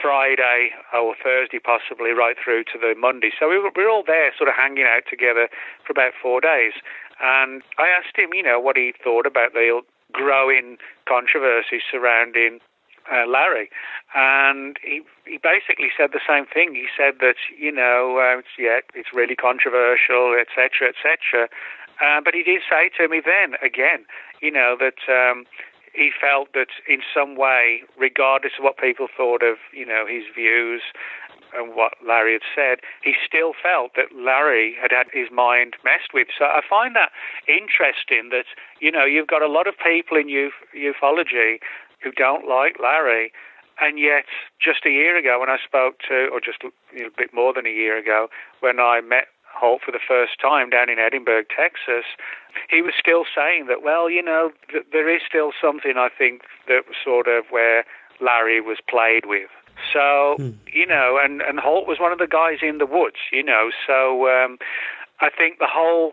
Friday or Thursday possibly right through to the Monday. So we were, we were all there sort of hanging out together for about four days. And I asked him, you know, what he thought about the growing controversy surrounding uh, Larry, and he he basically said the same thing. He said that you know, uh, it's, yeah, it's really controversial, etc., etc. Uh, but he did say to me then again, you know, that um, he felt that in some way, regardless of what people thought of, you know, his views and what Larry had said, he still felt that Larry had had his mind messed with. So I find that interesting that, you know, you've got a lot of people in uf- ufology who don't like Larry. And yet, just a year ago, when I spoke to, or just a bit more than a year ago, when I met Halt for the first time down in Edinburg, Texas, he was still saying that, well, you know, th- there is still something I think that was sort of where Larry was played with. So, hmm. you know, and, and Halt was one of the guys in the woods, you know, so um, I think the whole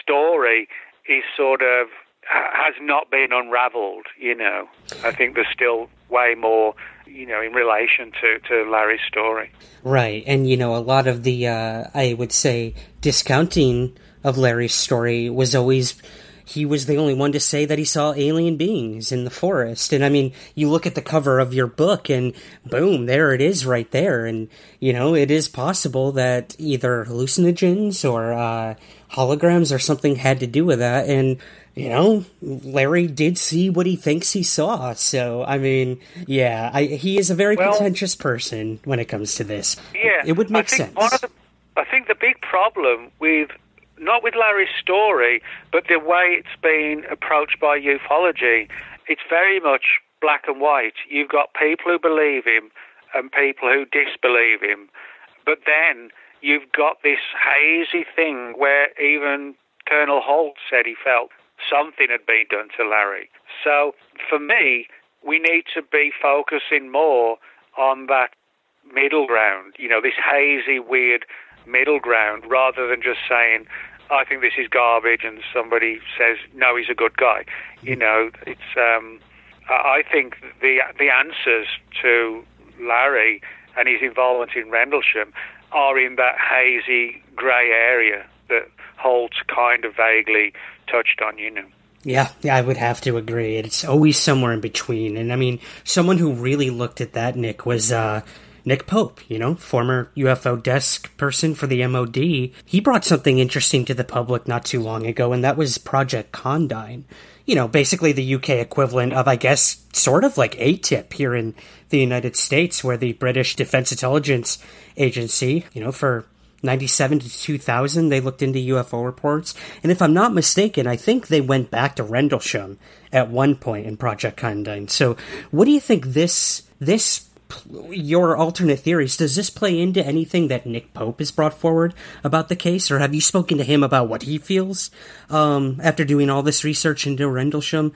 story is sort of has not been unraveled, you know. I think there's still way more, you know, in relation to, to Larry's story. Right. And, you know, a lot of the, uh, I would say, discounting of Larry's story was always he was the only one to say that he saw alien beings in the forest. And I mean, you look at the cover of your book and boom, there it is right there. And, you know, it is possible that either hallucinogens or uh, holograms or something had to do with that. And, you know, Larry did see what he thinks he saw. So, I mean, yeah, I, he is a very well, contentious person when it comes to this. Yeah, it would make sense. The, I think the big problem with not with Larry's story, but the way it's been approached by ufology, it's very much black and white. You've got people who believe him and people who disbelieve him. But then you've got this hazy thing where even Colonel Halt said he felt something had been done to Larry. So for me, we need to be focusing more on that middle ground, you know, this hazy, weird middle ground rather than just saying, I think this is garbage, and somebody says, no, he's a good guy. You know, it's. Um, I think the the answers to Larry and his involvement in Rendlesham are in that hazy grey area that Halt's kind of vaguely touched on. You know. Yeah, yeah, I would have to agree. It's always somewhere in between. And I mean, someone who really looked at that, Nick, was uh, Nick Pope, you know, former UFO desk person for the MOD, he brought something interesting to the public not too long ago, and that was Project Condign. You know, basically the UK equivalent of, I guess, sort of like AATIP here in the United States, where the British Defense Intelligence Agency, you know, for 97 to 2000, they looked into UFO reports. And if I'm not mistaken, I think they went back to Rendlesham at one point in Project Condign. So, what do you think this this your alternate theories, does this play into anything that Nick Pope has brought forward about the case, or have you spoken to him about what he feels um, after doing all this research into Rendlesham?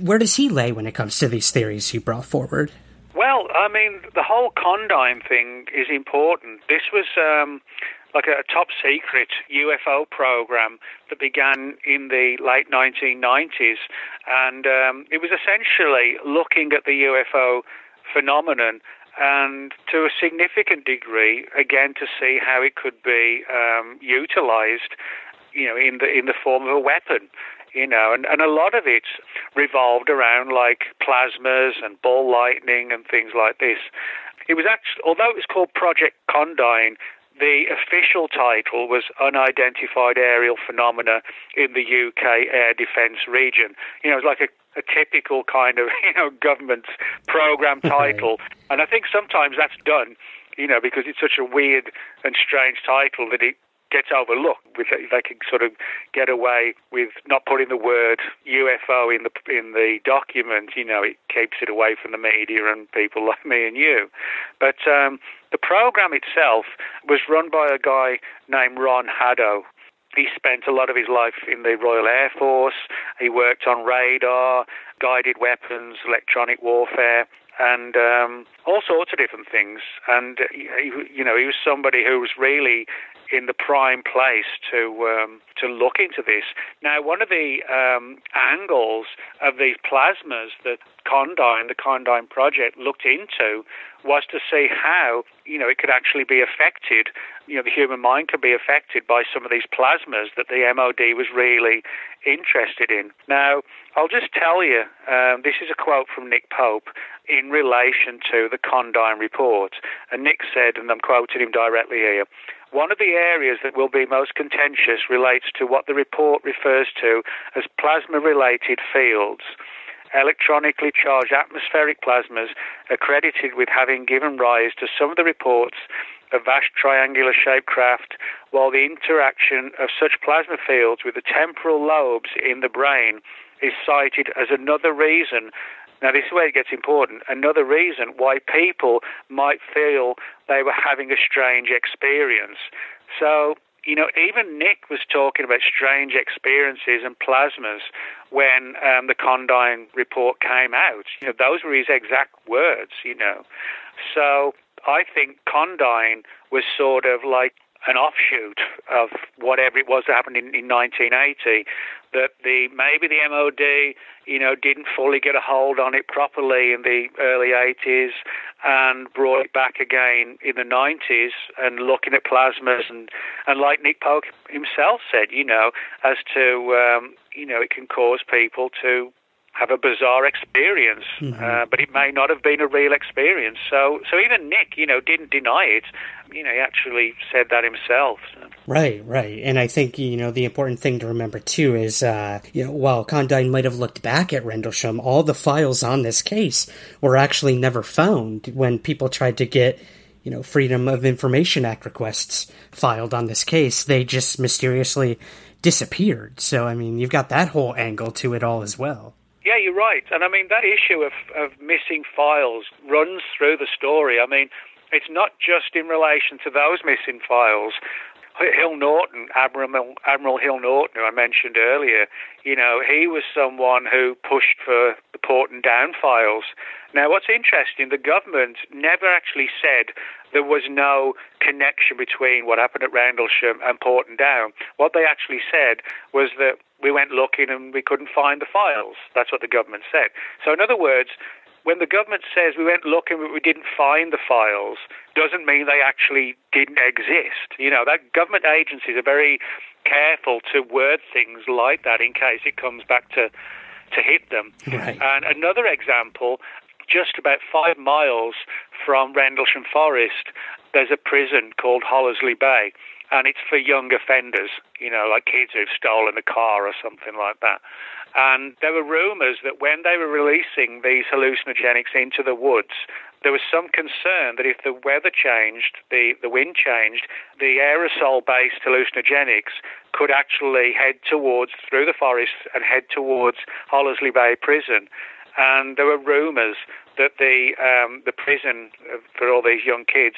Where does he lay when it comes to these theories he brought forward? Well, I mean, the whole Condign thing is important. This was um, like a top secret UFO program that began in the late 1990s, and um, it was essentially looking at the UFO phenomenon and to a significant degree, again, to see how it could be um, utilized, you know, in the in the form of a weapon, you know, and, and a lot of it revolved around like plasmas and ball lightning and things like this. It was actually, although it was called Project Condign, the official title was Unidentified Aerial Phenomena in the UK Air Defence Region. You know, it was like a a typical kind of you know government program title, and I think sometimes that's done, you know, because it's such a weird and strange title that it gets overlooked. They can sort of get away with not putting the word UFO in the in the document. You know, it keeps it away from the media and people like me and you. But um, the program itself was run by a guy named Ron Haddo, he spent a lot of his life in the Royal Air Force. He worked on radar, guided weapons, electronic warfare, and um, all sorts of different things. And he, you know, he was somebody who was really in the prime place to um, to look into this. Now, one of the um, angles of these plasmas that Condign, the Condign project, looked into was to see how you know it could actually be affected. You know, the human mind could be affected by some of these plasmas that the MOD was really interested in. Now, I'll just tell you, um, this is a quote from Nick Pope in relation to the Condign report, and Nick said, and I'm quoting him directly here. One of the areas that will be most contentious relates to what the report refers to as plasma related fields electronically charged atmospheric plasmas are credited with having given rise to some of the reports of vast triangular shaped craft, while the interaction of such plasma fields with the temporal lobes in the brain is cited as another reason. Now, this is where it gets important. Another reason why people might feel they were having a strange experience. So, you know, even Nick was talking about strange experiences and plasmas when um, the Condign report came out. You know, those were his exact words, you know. So I think Condign was sort of like an offshoot of whatever it was that happened in, in 1980. That the maybe the MOD, you know, didn't fully get a hold on it properly in the early 80s, and brought it back again in the 90s, and looking at plasmas and and like Nick Pope himself said, you know, as to um, you know, it can cause people to have a bizarre experience, mm-hmm. uh, but it may not have been a real experience. So, so even Nick, you know, didn't deny it. You know, he actually said that himself. So. Right, right, and I think you know the important thing to remember too is, uh, you know, while Condign might have looked back at Rendlesham, all the files on this case were actually never found when people tried to get you know, Freedom of Information Act requests filed on this case. They just mysteriously disappeared. So, I mean, you've got that whole angle to it all as well. Yeah, you're right. And I mean, that issue of, of missing files runs through the story. I mean, it's not just in relation to those missing files. Hill Norton, Admiral, Admiral Hill Norton, who I mentioned earlier, you know, he was someone who pushed for the Porton Down files. Now, what's interesting, the government never actually said there was no connection between what happened at Rendlesham and Porton Down. What they actually said was that we went looking and we couldn't find the files. That's what the government said. So, in other words, when the government says we went looking but we didn't find the files, doesn't mean they actually didn't exist. You know, that government agencies are very careful to word things like that in case it comes back to to hit them. Right. And another example, just about five miles from Rendlesham Forest, there's a prison called Hollesley Bay and it's for young offenders, you know, like kids who've stolen a car or something like that. And there were rumors that when they were releasing these hallucinogenics into the woods, there was some concern that if the weather changed, the, the wind changed, the aerosol based hallucinogenics could actually head towards, through the forest, and head towards Hollesley Bay Prison. And there were rumors that the, um, the prison for all these young kids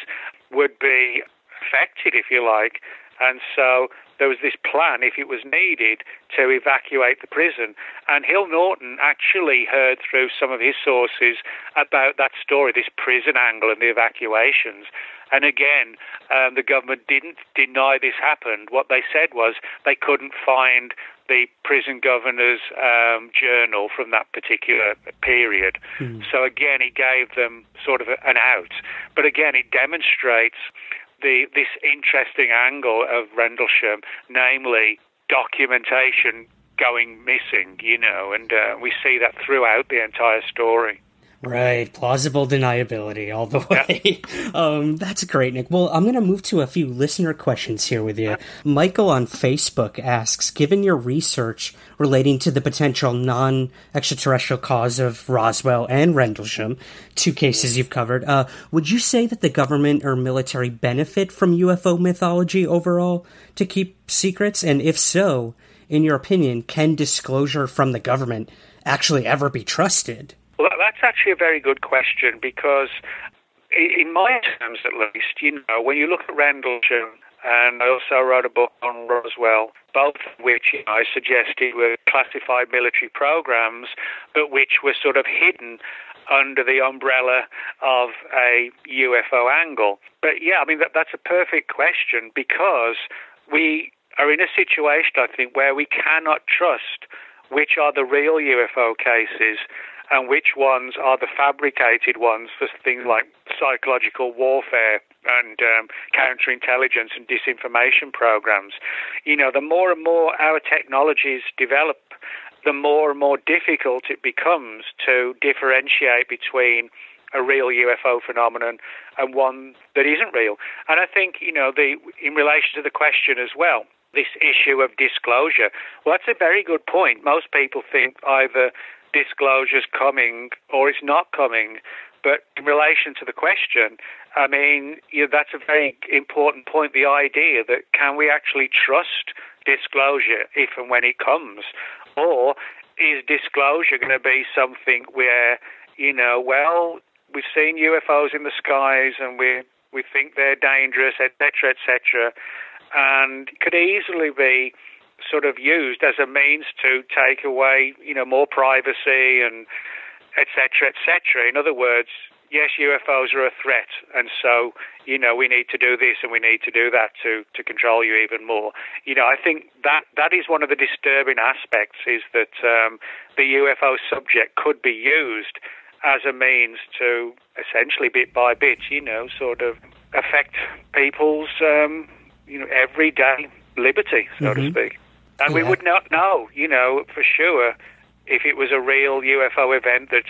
would be affected, if you like. And so there was this plan, if it was needed, to evacuate the prison. And Hill Norton actually heard through some of his sources about that story, this prison angle and the evacuations. And again, um, the government didn't deny this happened. What they said was they couldn't find the prison governor's um, journal from that particular period. Mm. So again, he gave them sort of an out. But again, it demonstrates the this interesting angle of Rendlesham, namely documentation going missing, you know, and uh, we see that throughout the entire story. Right, plausible deniability all the way. Um, that's great, Nick. Well, I'm going to move to a few listener questions here with you. Michael on Facebook asks Given your research relating to the potential non extraterrestrial cause of Roswell and Rendlesham, two cases you've covered, uh, would you say that the government or military benefit from UFO mythology overall to keep secrets? And if so, in your opinion, can disclosure from the government actually ever be trusted? Well, that's actually a very good question because, in my terms at least, you know, when you look at Randall Rendlesham, and I also wrote a book on Roswell, both of which you know, I suggested were classified military programs, but which were sort of hidden under the umbrella of a UFO angle. But yeah, I mean, that, that's a perfect question because we are in a situation, I think, where we cannot trust which are the real UFO cases and which ones are the fabricated ones for things like psychological warfare and um, counterintelligence and disinformation programs. You know, the more and more our technologies develop, the more and more difficult it becomes to differentiate between a real UFO phenomenon and one that isn't real. And I think, you know, the in relation to the question as well, this issue of disclosure. Well, that's a very good point. Most people think either disclosure's coming or it's not coming. But in relation to the question, I mean, you know, that's a very important point. The idea that can we actually trust disclosure if and when it comes, or is disclosure going to be something where you know, well, we've seen UFOs in the skies and we we think they're dangerous, etc., etc. and could easily be sort of used as a means to take away, you know, more privacy and etc. etc. In other words, yes, UFOs are a threat, and so you know we need to do this and we need to do that to to control you even more. You know, I think that that is one of the disturbing aspects is that um, the UFO subject could be used as a means to essentially bit by bit, you know, sort of affect people's um, you know everyday liberty, so mm-hmm. to speak. And yeah. we would not know, you know, for sure if it was a real UFO event that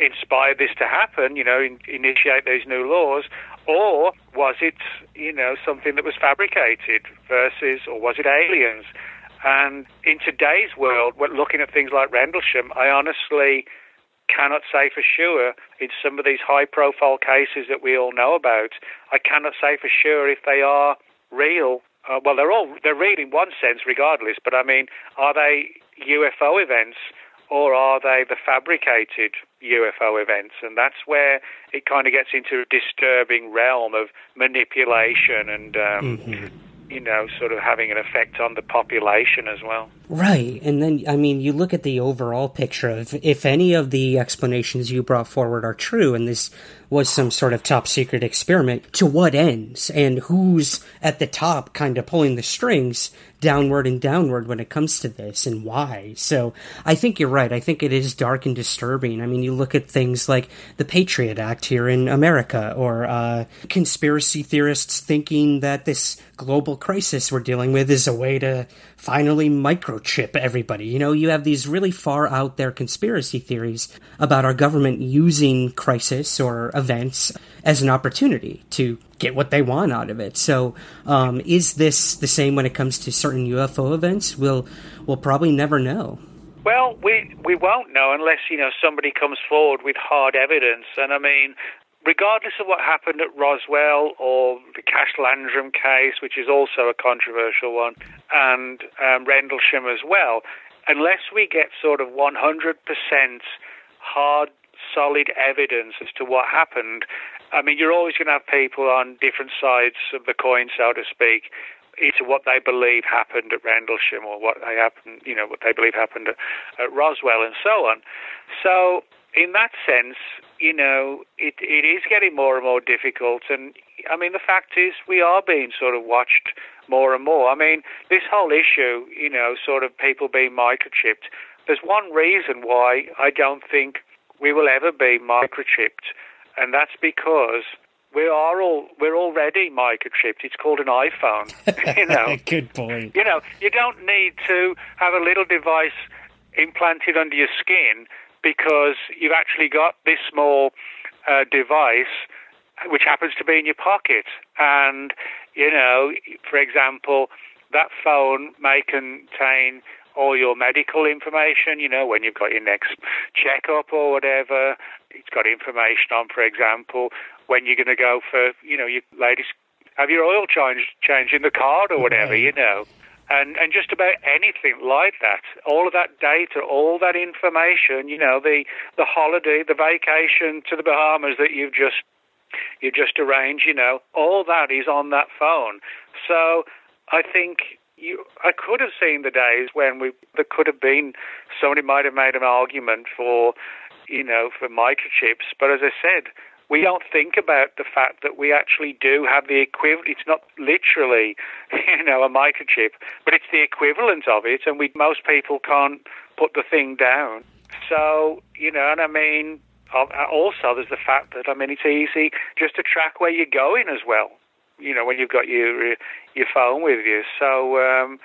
inspired this to happen, you know, in, initiate these new laws, or was it, you know, something that was fabricated versus, or was it aliens? And in today's world, when looking at things like Rendlesham, I honestly cannot say for sure in some of these high profile cases that we all know about, I cannot say for sure if they are real. Uh, well, they're all, they're real in one sense regardless, but I mean, are they UFO events or are they the fabricated UFO events? And that's where it kind of gets into a disturbing realm of manipulation and, um, mm-hmm. you know, sort of having an effect on the population as well. Right. And then, I mean, you look at the overall picture of if any of the explanations you brought forward are true, and this was some sort of top secret experiment, to what ends? And who's at the top kind of pulling the strings downward and downward when it comes to this and why? So I think you're right. I think it is dark and disturbing. I mean, you look at things like the Patriot Act here in America or uh, conspiracy theorists thinking that this global crisis we're dealing with is a way to finally microchip everybody. You know, you have these really far out there conspiracy theories about our government using crisis or events as an opportunity to get what they want out of it. So, um, is this the same when it comes to certain UFO events? We'll we'll probably never know. Well, we we won't know unless you know somebody comes forward with hard evidence. And I mean, regardless of what happened at Roswell or the Cash Landrum case, which is also a controversial one, and um, Rendlesham as well, unless we get sort of 100% hard, solid evidence as to what happened, I mean, you're always going to have people on different sides of the coin, so to speak, into what they believe happened at Rendlesham or what they happened, you know, what they believe happened at, at Roswell and so on. So in that sense, you know, it, it is getting more and more difficult. And I mean, the fact is, we are being sort of watched more and more. I mean, this whole issue, you know, sort of people being microchipped, there's one reason why I don't think we will ever be microchipped, and that's because we are all we're already microchipped. It's called an iPhone. You know, good point. You know, you don't need to have a little device implanted under your skin because you've actually got this small uh, device which happens to be in your pocket. And, you know, for example, that phone may contain all your medical information, you know, when you've got your next checkup or whatever. It's got information on, for example, when you're going to go for, you know, your latest, have your oil change, change in the car or whatever, you know and and just about anything like that. All of that data, all that information, you know, the the holiday, the vacation to the Bahamas that you've just you just arranged, you know, all that is on that phone. So I think you, I could have seen the days when we there could have been somebody might have made an argument for, you know, for microchips, but as I said, we don't think about the fact that we actually do have the equivalent. It's not literally, you know, a microchip, but it's the equivalent of it, and we most people can't put the thing down. So, you know, and I mean, also there's the fact that I mean, it's easy just to track where you're going as well. You know, when you've got your your phone with you. So um,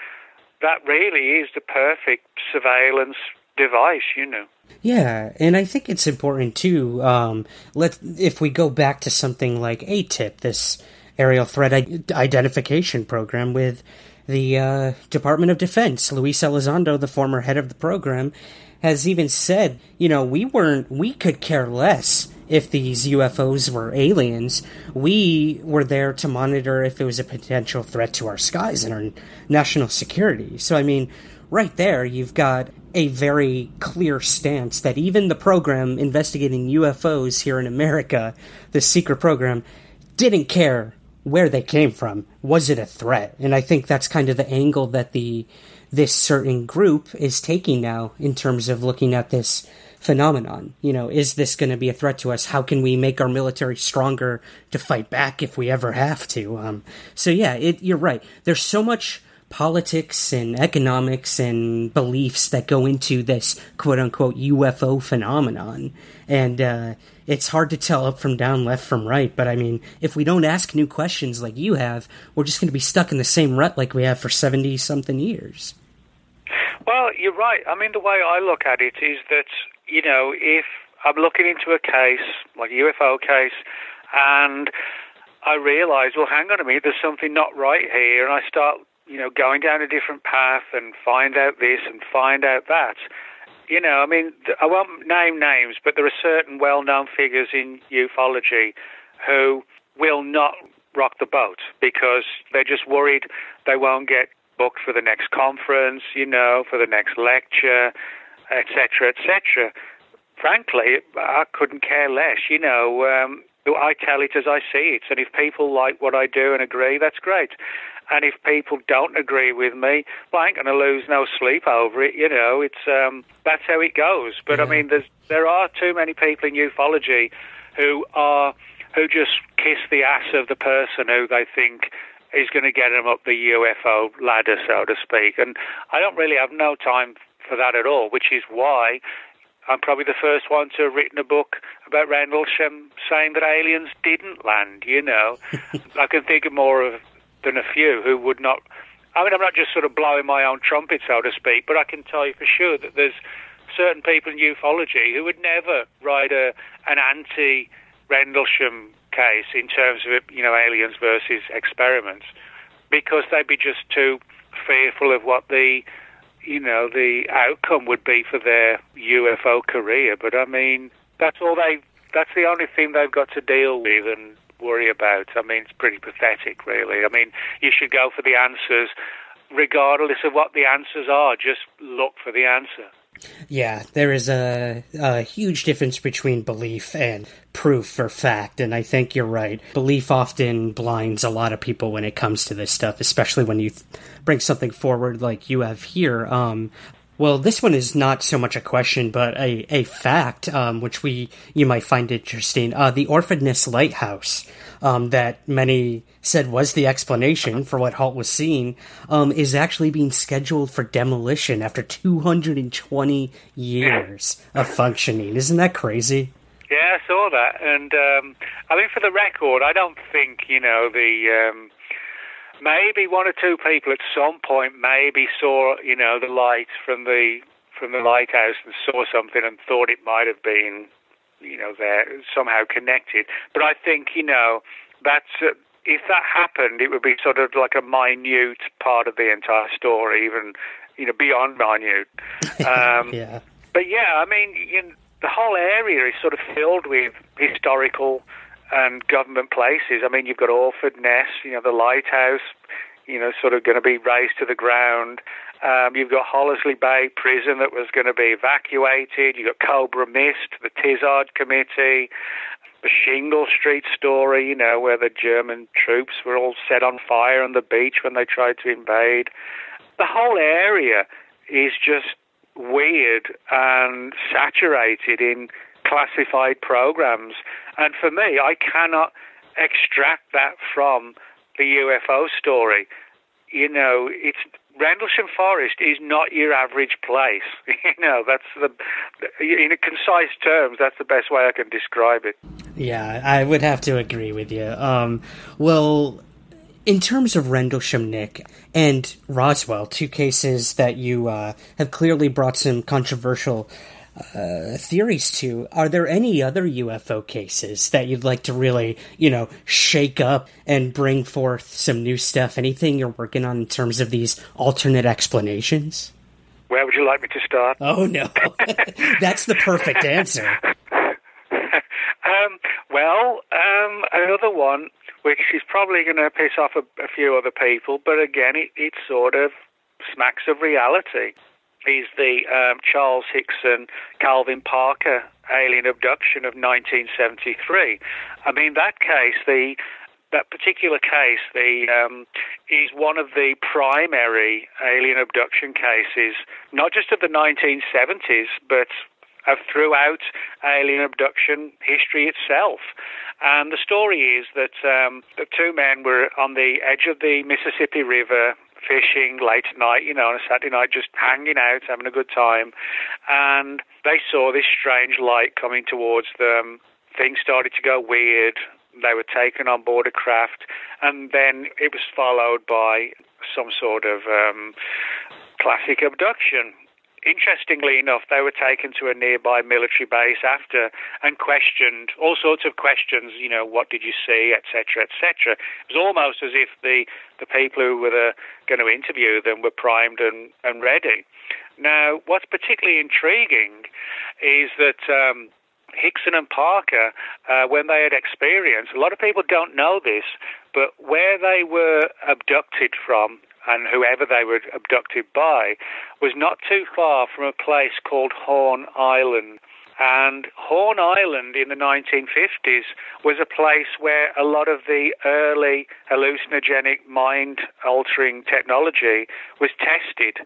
that really is the perfect surveillance device. You know. Yeah, and I think it's important too. Um, let if we go back to something like ATIP, this aerial threat identification program with the uh, Department of Defense. Luis Elizondo, the former head of the program, has even said, you know, we weren't, we could care less if these UFOs were aliens. We were there to monitor if it was a potential threat to our skies and our national security. So, I mean, right there, you've got a very clear stance that even the program investigating UFOs here in America, the secret program, didn't care where they came from. Was it a threat? And I think that's kind of the angle that the this certain group is taking now in terms of looking at this phenomenon. You know, is this going to be a threat to us? How can we make our military stronger to fight back if we ever have to? Um, so yeah, it, you're right. There's so much politics and economics and beliefs that go into this quote unquote UFO phenomenon. And uh, it's hard to tell up from down, left from right. But I mean, if we don't ask new questions like you have, we're just going to be stuck in the same rut like we have for 70 something years. Well, you're right. I mean, the way I look at it is that you know, if I'm looking into a case, like a UFO case, and I realize, well, hang on a minute, there's something not right here, and I start, you know, going down a different path and find out this and find out that. You know, I mean, I won't name names, but there are certain well-known figures in ufology who will not rock the boat because they're just worried they won't get booked for the next conference, you know, for the next lecture etc., etc. Frankly, I couldn't care less. You know, um, I tell it as I see it, and if people like what I do and agree, that's great. And if people don't agree with me, well, I ain't going to lose no sleep over it. You know, it's um, that's how it goes. But yeah. I mean, there's there are too many people in ufology who are who just kiss the ass of the person who they think is going to get them up the UFO ladder, so to speak. And I don't really have no time for that at all, which is why I'm probably the first one to have written a book about Rendlesham saying that aliens didn't land. You know, I can think of more of than a few who would not. I mean, I'm not just sort of blowing my own trumpet, so to speak, but I can tell you for sure that there's certain people in ufology who would never write a an anti Rendlesham case in terms of you know aliens versus experiments because they'd be just too fearful of what the you know, the outcome would be for their UFO career. But I mean, that's all they. That's the only thing they've got to deal with and worry about. I mean, it's pretty pathetic, really. I mean, you should go for the answers, regardless of what the answers are. Just look for the answer. Yeah, there is a, a, huge difference between belief and proof or fact, and I think you're right. Belief often blinds a lot of people when it comes to this stuff, especially when you th- bring something forward like you have here. Um, well, this one is not so much a question, but a, a fact, um, which we you might find interesting. Uh, the Orford Ness Lighthouse um, that many said was the explanation for what Halt was seeing, um, is actually being scheduled for demolition after 220 years of functioning. Isn't that crazy? Yeah, I saw that, and um, I mean, for the record, I don't think you know the. Maybe one or two people at some point maybe saw you know the light from the from the lighthouse and saw something and thought it might have been you know, they're somehow connected. But I think, you know, that's uh, if that happened, it would be sort of like a minute part of the entire story, even you know, beyond minute. Um, yeah. But yeah, I mean, you know, the whole area is sort of filled with historical and government places. I mean, you've got Orford Ness, you know, the lighthouse, you know, sort of going to be razed to the ground. Um, you've got Hollesley Bay Prison that was going to be evacuated. You've got Cobra Mist, the Tizard Committee, the Shingle Street story, you know, where the German troops were all set on fire on the beach when they tried to invade. The whole area is just weird and saturated in classified programs. And for me, I cannot extract that from the UFO story. You know, it's Rendlesham Forest is not your average place. you know, that's the in concise terms. That's the best way I can describe it. Yeah, I would have to agree with you. Um, well, in terms of Rendlesham, Nick and Roswell, two cases that you uh, have clearly brought some controversial uh, theories to. Are there any other UFO cases that you'd like to really, you know, shake up and bring forth some new stuff? Anything you're working on in terms of these alternate explanations? Where would you like me to start? Oh no, that's the perfect answer. um, well, um, another one which is probably going to piss off a, a, few other people, but again, it, it sort of smacks of reality is the um, Charles Hickson Calvin Parker alien abduction of 1973. I mean, that case, the that particular case the um, is one of the primary alien abduction cases, not just of the 1970s, but of throughout alien abduction history itself. And the story is that um, the two men were on the edge of the Mississippi River fishing late at night, you know, on a Saturday night, just hanging out, having a good time. And they saw this strange light coming towards them. Things started to go weird. They were taken on board a craft, and then it was followed by some sort of um, classic abduction interestingly enough, they were taken to a nearby military base after and questioned all sorts of questions. You know, what did you see, etc., etc. It was almost as if the the people who were the, going to interview them were primed and, and ready. Now, what's particularly intriguing is that. Um, Hickson and Parker, uh, when they had experience, a lot of people don't know this, but where they were abducted from and whoever they were abducted by was not too far from a place called Horn Island. And Horn Island in the 1950s was a place where a lot of the early hallucinogenic mind altering technology was tested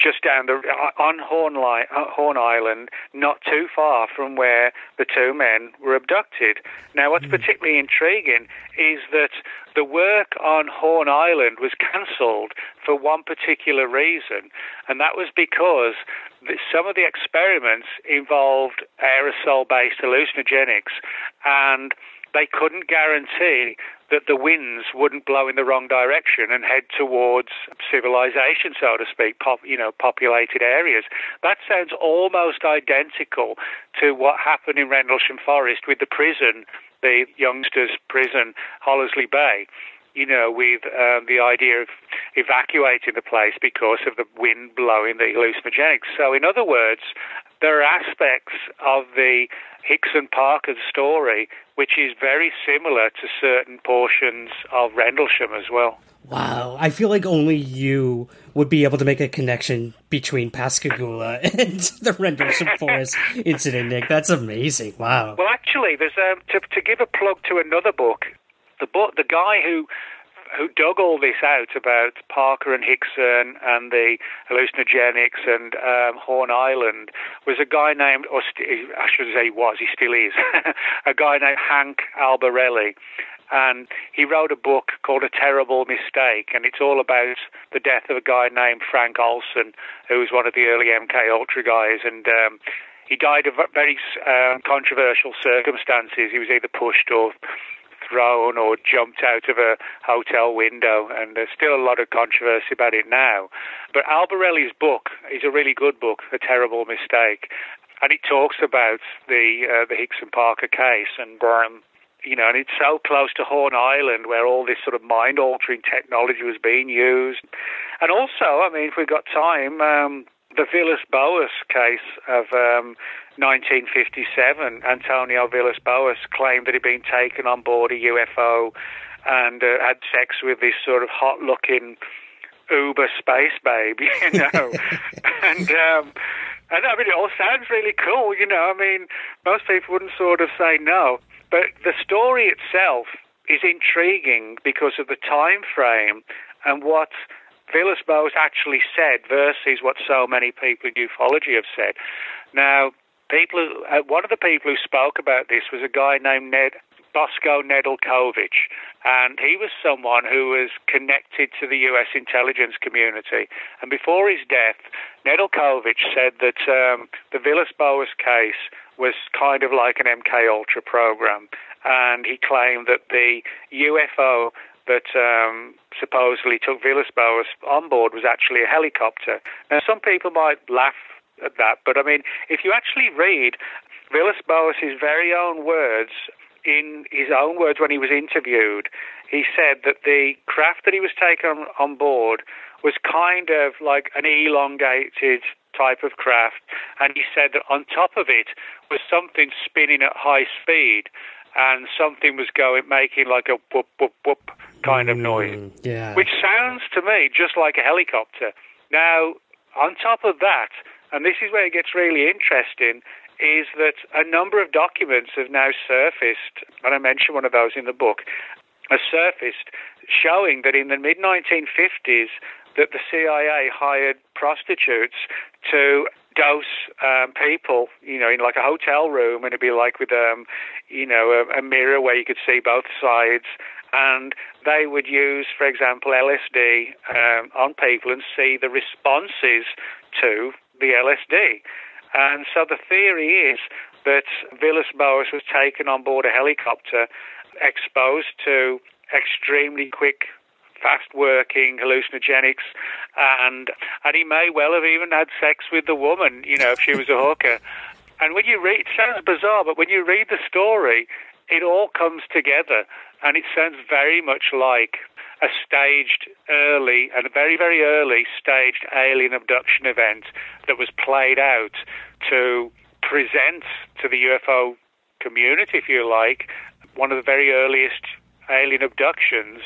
just down the on Horn, uh, Horn Island, not too far from where the two men were abducted. Now, what's mm. particularly intriguing is that the work on Horn Island was cancelled for one particular reason, and that was because some of the experiments involved aerosol-based hallucinogenics, and they couldn't guarantee that the winds wouldn't blow in the wrong direction and head towards civilization, so to speak, pop, you know, populated areas. That sounds almost identical to what happened in Rendlesham Forest with the prison, the youngsters' prison, Hollesley Bay you know, with um, the idea of evacuating the place because of the wind blowing the hallucinogenics. So, in other words, there are aspects of the Hickson Parker story which is very similar to certain portions of Rendlesham as well. Wow, I feel like only you would be able to make a connection between Pascagoula and the Rendlesham Forest incident, Nick. That's amazing. Wow. Well, actually, there's um, to, to give a plug to another book. The book, the guy who who dug all this out about Parker and Hickson and the hallucinogenics and um, Horn Island was a guy named, or st- I should say he was, he still is, a guy named Hank Albarelli. And he wrote a book called A Terrible Mistake, and it's all about the death of a guy named Frank Olson, who was one of the early MK Ultra guys. And um, he died of very um, controversial circumstances. He was either pushed or or jumped out of a hotel window, and there's still a lot of controversy about it now. But Albarelli's book is a really good book, A Terrible Mistake, and it talks about the uh, the Hickson Parker case and. Um, you know, and it's so close to Horn Island where all this sort of mind altering technology was being used. And also, I mean, if we've got time, um, the Villas Boas case of um, 1957, Antonio Villas Boas claimed that he'd been taken on board a UFO and uh, had sex with this sort of hot looking uber space babe, you know. and, um, and I mean, it all sounds really cool, you know. I mean, most people wouldn't sort of say no. But the story itself is intriguing because of the time frame and what Villas Boas actually said versus what so many people in ufology have said. Now, people, uh, one of the people who spoke about this was a guy named Ned Bosko Nedeljkovic, and he was someone who was connected to the U.S. intelligence community. And before his death, Nedeljkovic said that um, the Villas Boas case was kind of like an MK Ultra program, and he claimed that the UFO that um, supposedly took Villas Boas on board was actually a helicopter. Now, some people might laugh at that, but I mean, if you actually read Villas Boas's very own words in his own words when he was interviewed, he said that the craft that he was taken on board was kind of like an elongated type of craft, and he said that on top of it was something spinning at high speed, and something was going making like a whoop whoop whoop kind of noise, mm, yeah. which sounds to me just like a helicopter. Now, on top of that, and this is where it gets really interesting, is that a number of documents have now surfaced, and I mention one of those in the book, has surfaced showing that in the mid 1950s that the CIA hired prostitutes to dose um, people, you know, in like a hotel room, and it'd be like with um, you know, a, a mirror where you could see both sides, and they would use, for example, LSD um, on people and see the responses to the LSD. And so the theory is that Villas-Boas was taken on board a helicopter, exposed to extremely quick fast working hallucinogenics and and he may well have even had sex with the woman, you know, if she was a hooker. And when you read it sounds bizarre, but when you read the story, it all comes together and it sounds very much like a staged early and a very, very early staged alien abduction event that was played out to present to the UFO community, if you like, one of the very earliest alien abductions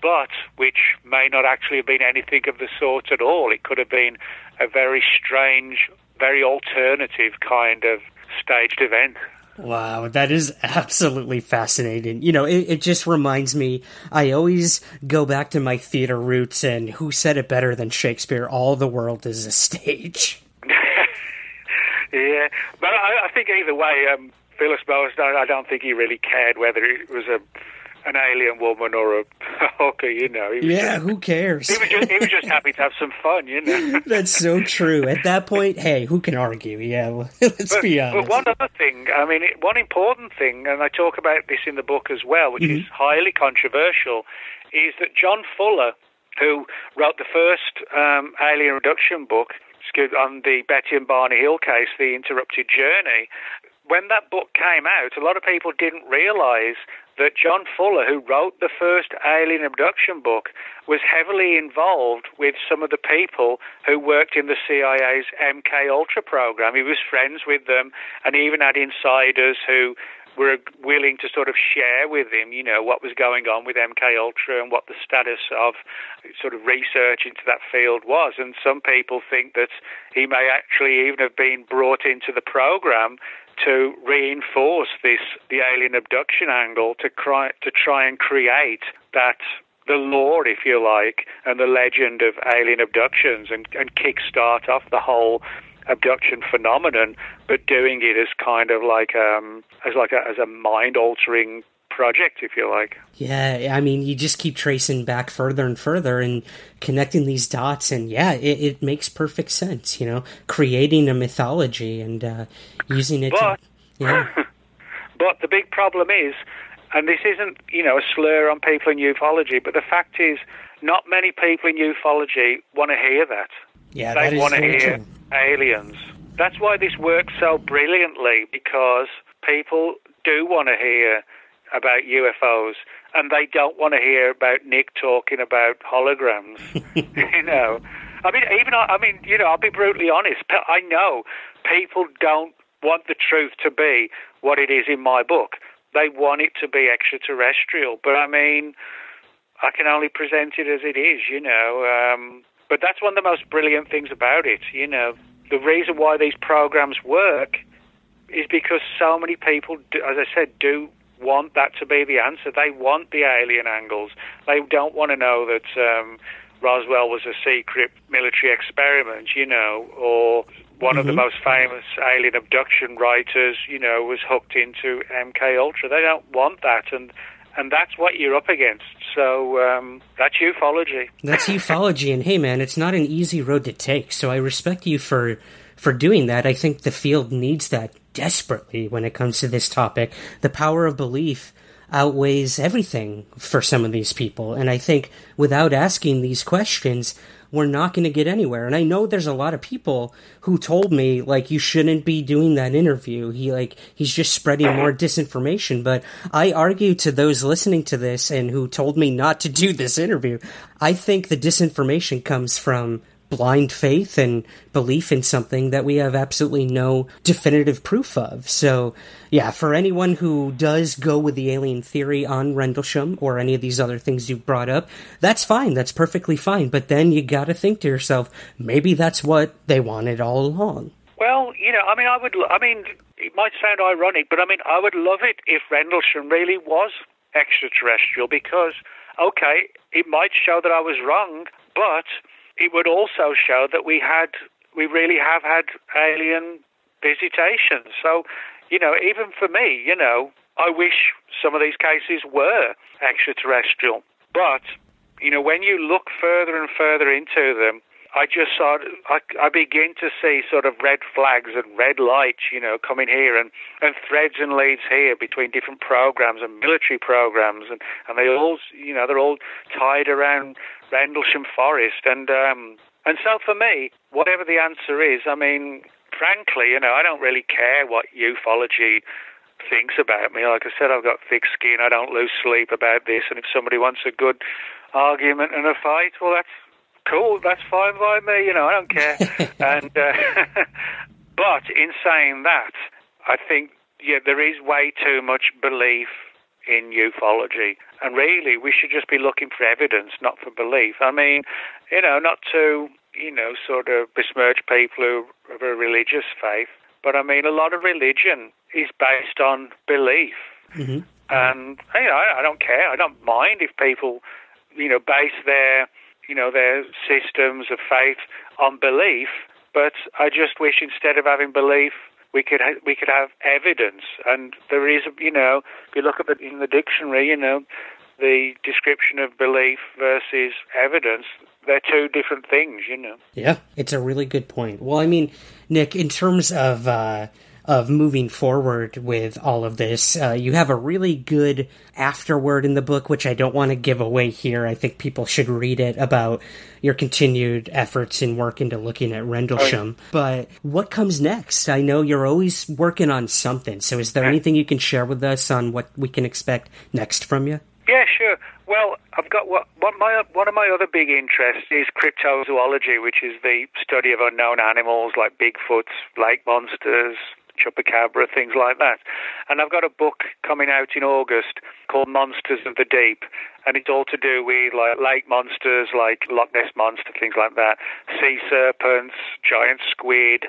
but which may not actually have been anything of the sort at all. It could have been a very strange, very alternative kind of staged event. Wow, that is absolutely fascinating. You know, it, it, just reminds me, I always go back to my theater roots and who said it better than Shakespeare? All the world is a stage. yeah, but I, I, think either way, um, Villas Boas, I don't think he really cared whether it was a an alien woman or a hooker, you know. yeah, just, who cares? He was, just, he was just happy to have some fun, you know. That's so true. At that point, hey, who can argue? Yeah, well, let's but, be honest. But one other thing, I mean, one important thing, and I talk about this in the book as well, which mm-hmm. is highly controversial, is that John Fuller, who wrote the first um, alien abduction book on the Betty and Barney Hill case, The Interrupted Journey, when that book came out, a lot of people didn't realize that John Fuller, who wrote the first alien abduction book, was heavily involved with some of the people who worked in the CIA's MK Ultra program. He was friends with them, and he even had insiders who were willing to sort of share with him, you know, what was going on with MK Ultra and what the status of sort of research into that field was. And some people think that he may actually even have been brought into the program to reinforce this the alien abduction angle to try to try and create that the lore, if you like, and the legend of alien abductions and, and kickstart off the whole abduction phenomenon, but doing it as kind of like um as like a, as a mind altering project, if you like. Yeah, I mean, you just keep tracing back further and further and connecting these dots, and yeah, it, it makes perfect sense. You know, creating a mythology and uh, using it. But, to, yeah. but the big problem is, and this isn't you know a slur on people in ufology, but the fact is, not many people in ufology want to hear that. Yeah, they want to hear true. aliens. That's why this works so brilliantly because people do want to hear about UFOs, and they don't want to hear about Nick talking about holograms. you know, I mean, even I mean, you know, I'll be brutally honest. I know people don't want the truth to be what it is in my book. They want it to be extraterrestrial, but I mean, I can only present it as it is. You know, um, but that's one of the most brilliant things about it. You know, the reason why these programs work is because so many people, do, as I said, do want that to be the answer. They want the alien angles. They don't want to know that um, Roswell was a secret military experiment, you know, or one mm-hmm. of the mm-hmm. most famous alien abduction writers, you know, was hooked into MK Ultra. They don't want that, and and that's what you're up against. So um, that's ufology. That's ufology, and hey, man, it's not an easy road to take. So I respect you for for doing that. I think the field needs that desperately when it comes to this topic. The power of belief outweighs everything for some of these people. And I think without asking these questions, we're not going to get anywhere. And I know there's a lot of people who told me like you shouldn't be doing that interview. He like he's just spreading more disinformation. But I argue to those listening to this and who told me not to do this interview. I think the disinformation comes from blind faith and belief in something that we have absolutely no definitive proof of. So, yeah, for anyone who does go with the alien theory on Rendlesham or any of these other things you've brought up, that's fine. That's perfectly fine. But then you got to think to yourself, maybe that's what they wanted all along. Well, you know, I mean, I would, I mean, it might sound ironic, but I mean, I would love it if Rendlesham really was extraterrestrial because, okay, it might show that I was wrong, but it would also show that we had, we really have had alien visitations. So, you know, even for me, you know, I wish some of these cases were extraterrestrial. But, you know, when you look further and further into them, I just saw, I, I begin to see sort of red flags and red lights, you know, coming here and, and threads and leads here between different programs and military programs. And, and they all, you know, they're all tied around Rendlesham Forest. And, um, and so for me, whatever the answer is, I mean, frankly, you know, I don't really care what ufology thinks about me. Like I said, I've got thick skin. I don't lose sleep about this. And if somebody wants a good argument and a fight, well, that's cool. That's fine by me. You know, I don't care. and uh, but in saying that, I think yeah, there is way too much belief in ufology, and really, we should just be looking for evidence, not for belief. I mean, you know, not to you know sort of besmirch people who have a religious faith, but I mean, a lot of religion is based on belief. Mm-hmm. And you know, I, I don't care. I don't mind if people, you know, base their you know, their systems of faith on belief. But I just wish instead of having belief, we could ha- we could have evidence. And there is, you know, if you look at the in the dictionary, you know, the description of belief versus evidence, they're two different things, you know. Yeah, it's a really good point. Well, I mean, Nick, in terms of uh, of moving forward with all of this. Uh, you have a really good afterword in the book, which I don't want to give away here. I think people should read it about your continued efforts and work into looking at Rendlesham. But what comes next? I know you're always working on something. So is there anything you can share with us on what we can expect next from you? Yeah, sure. Well, I've got what, what my one of my other big interests is cryptozoology, which is the study of unknown animals like Bigfoots, lake monsters, chupacabra, things like that. And I've got a book coming out in August called Monsters of the Deep, and it's all to do with like lake monsters, like Loch Ness monster, things like that, sea serpents, giant squid,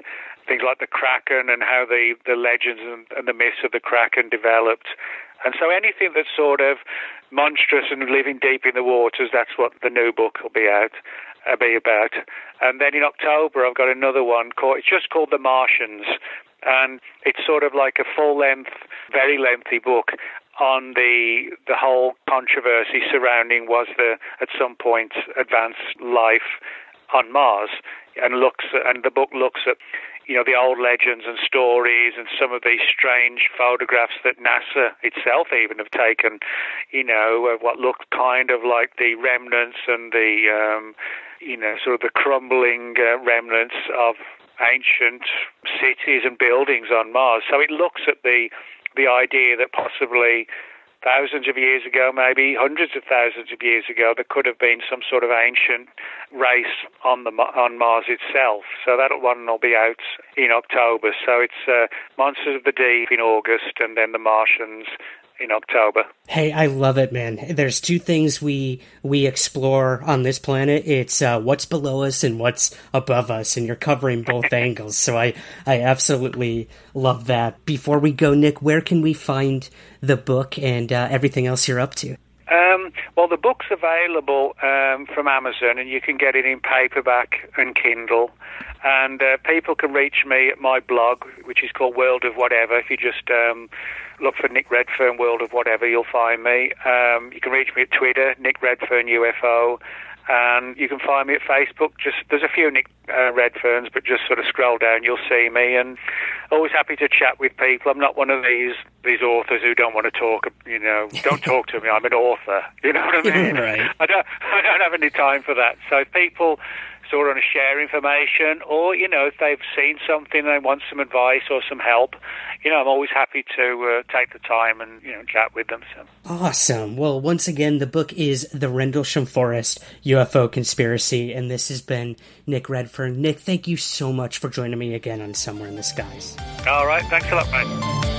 things like the kraken, and how the the legends and, and the myths of the kraken developed. And so anything that's sort of monstrous and living deep in the waters, that's what the new book will be out, be about. And then in October, I've got another one called, it's just called The Martians and it's sort of like a full length, very lengthy book on the the whole controversy surrounding was there at some point advanced life on Mars, and looks and the book looks at you know the old legends and stories and some of these strange photographs that NASA itself even have taken, you know, what looked kind of like the remnants and the um, you know sort of the crumbling uh, remnants of ancient cities and buildings on Mars. So it looks at the the idea that possibly thousands of years ago, maybe hundreds of thousands of years ago, there could have been some sort of ancient race on the on Mars itself. So that one will be out in October. So it's uh, Monsters of the Deep in August, and then The Martians in October. Hey, I love it, man. There's two things we we explore on this planet. It's uh, what's below us and what's above us, and you're covering both angles. So I I absolutely love that. Before we go, Nick, where can we find the book and uh, everything else you're up to? Um, well, the book's available um, from Amazon, and you can get it in paperback and Kindle. And uh, people can reach me at my blog, which is called World of Whatever. If you just um, look for Nick Redfern World of Whatever, you'll find me. Um, you can reach me at Twitter, Nick Redfern UFO, and you can find me at Facebook. Just there's a few Nick uh, Redferns, but just sort of scroll down, you'll see me. And always happy to chat with people. I'm not one of these these authors who don't want to talk. You know, don't talk to me. I'm an author. You know what I mean? right. I don't I don't have any time for that. So people of want to share information, or you know, if they've seen something and they want some advice or some help, you know, I'm always happy to uh, take the time and you know chat with them. So. Awesome. Well, once again, the book is The Rendlesham Forest UFO Conspiracy, and this has been Nick Redfern. Nick, thank you so much for joining me again on Somewhere in the Skies. All right. Thanks a lot, mate.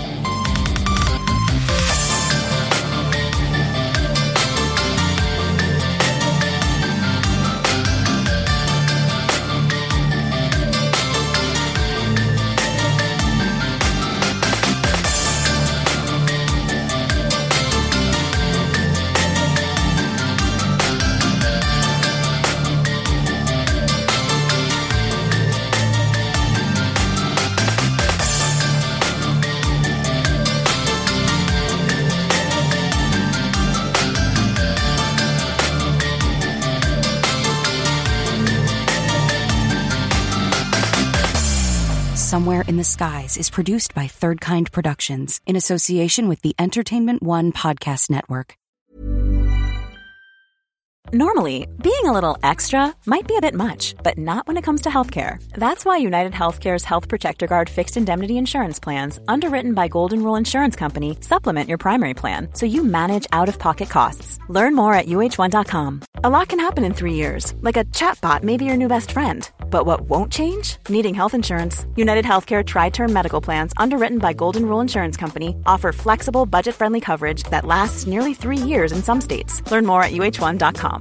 Somewhere in the Skies is produced by Third Kind Productions in association with the Entertainment One Podcast Network. Normally, being a little extra might be a bit much, but not when it comes to healthcare. That's why United Healthcare's Health Protector Guard fixed indemnity insurance plans, underwritten by Golden Rule Insurance Company, supplement your primary plan so you manage out of pocket costs. Learn more at uh1.com. A lot can happen in three years, like a chatbot may be your new best friend. But what won't change? Needing health insurance. United Healthcare Tri Term Medical Plans, underwritten by Golden Rule Insurance Company, offer flexible, budget friendly coverage that lasts nearly three years in some states. Learn more at uh1.com.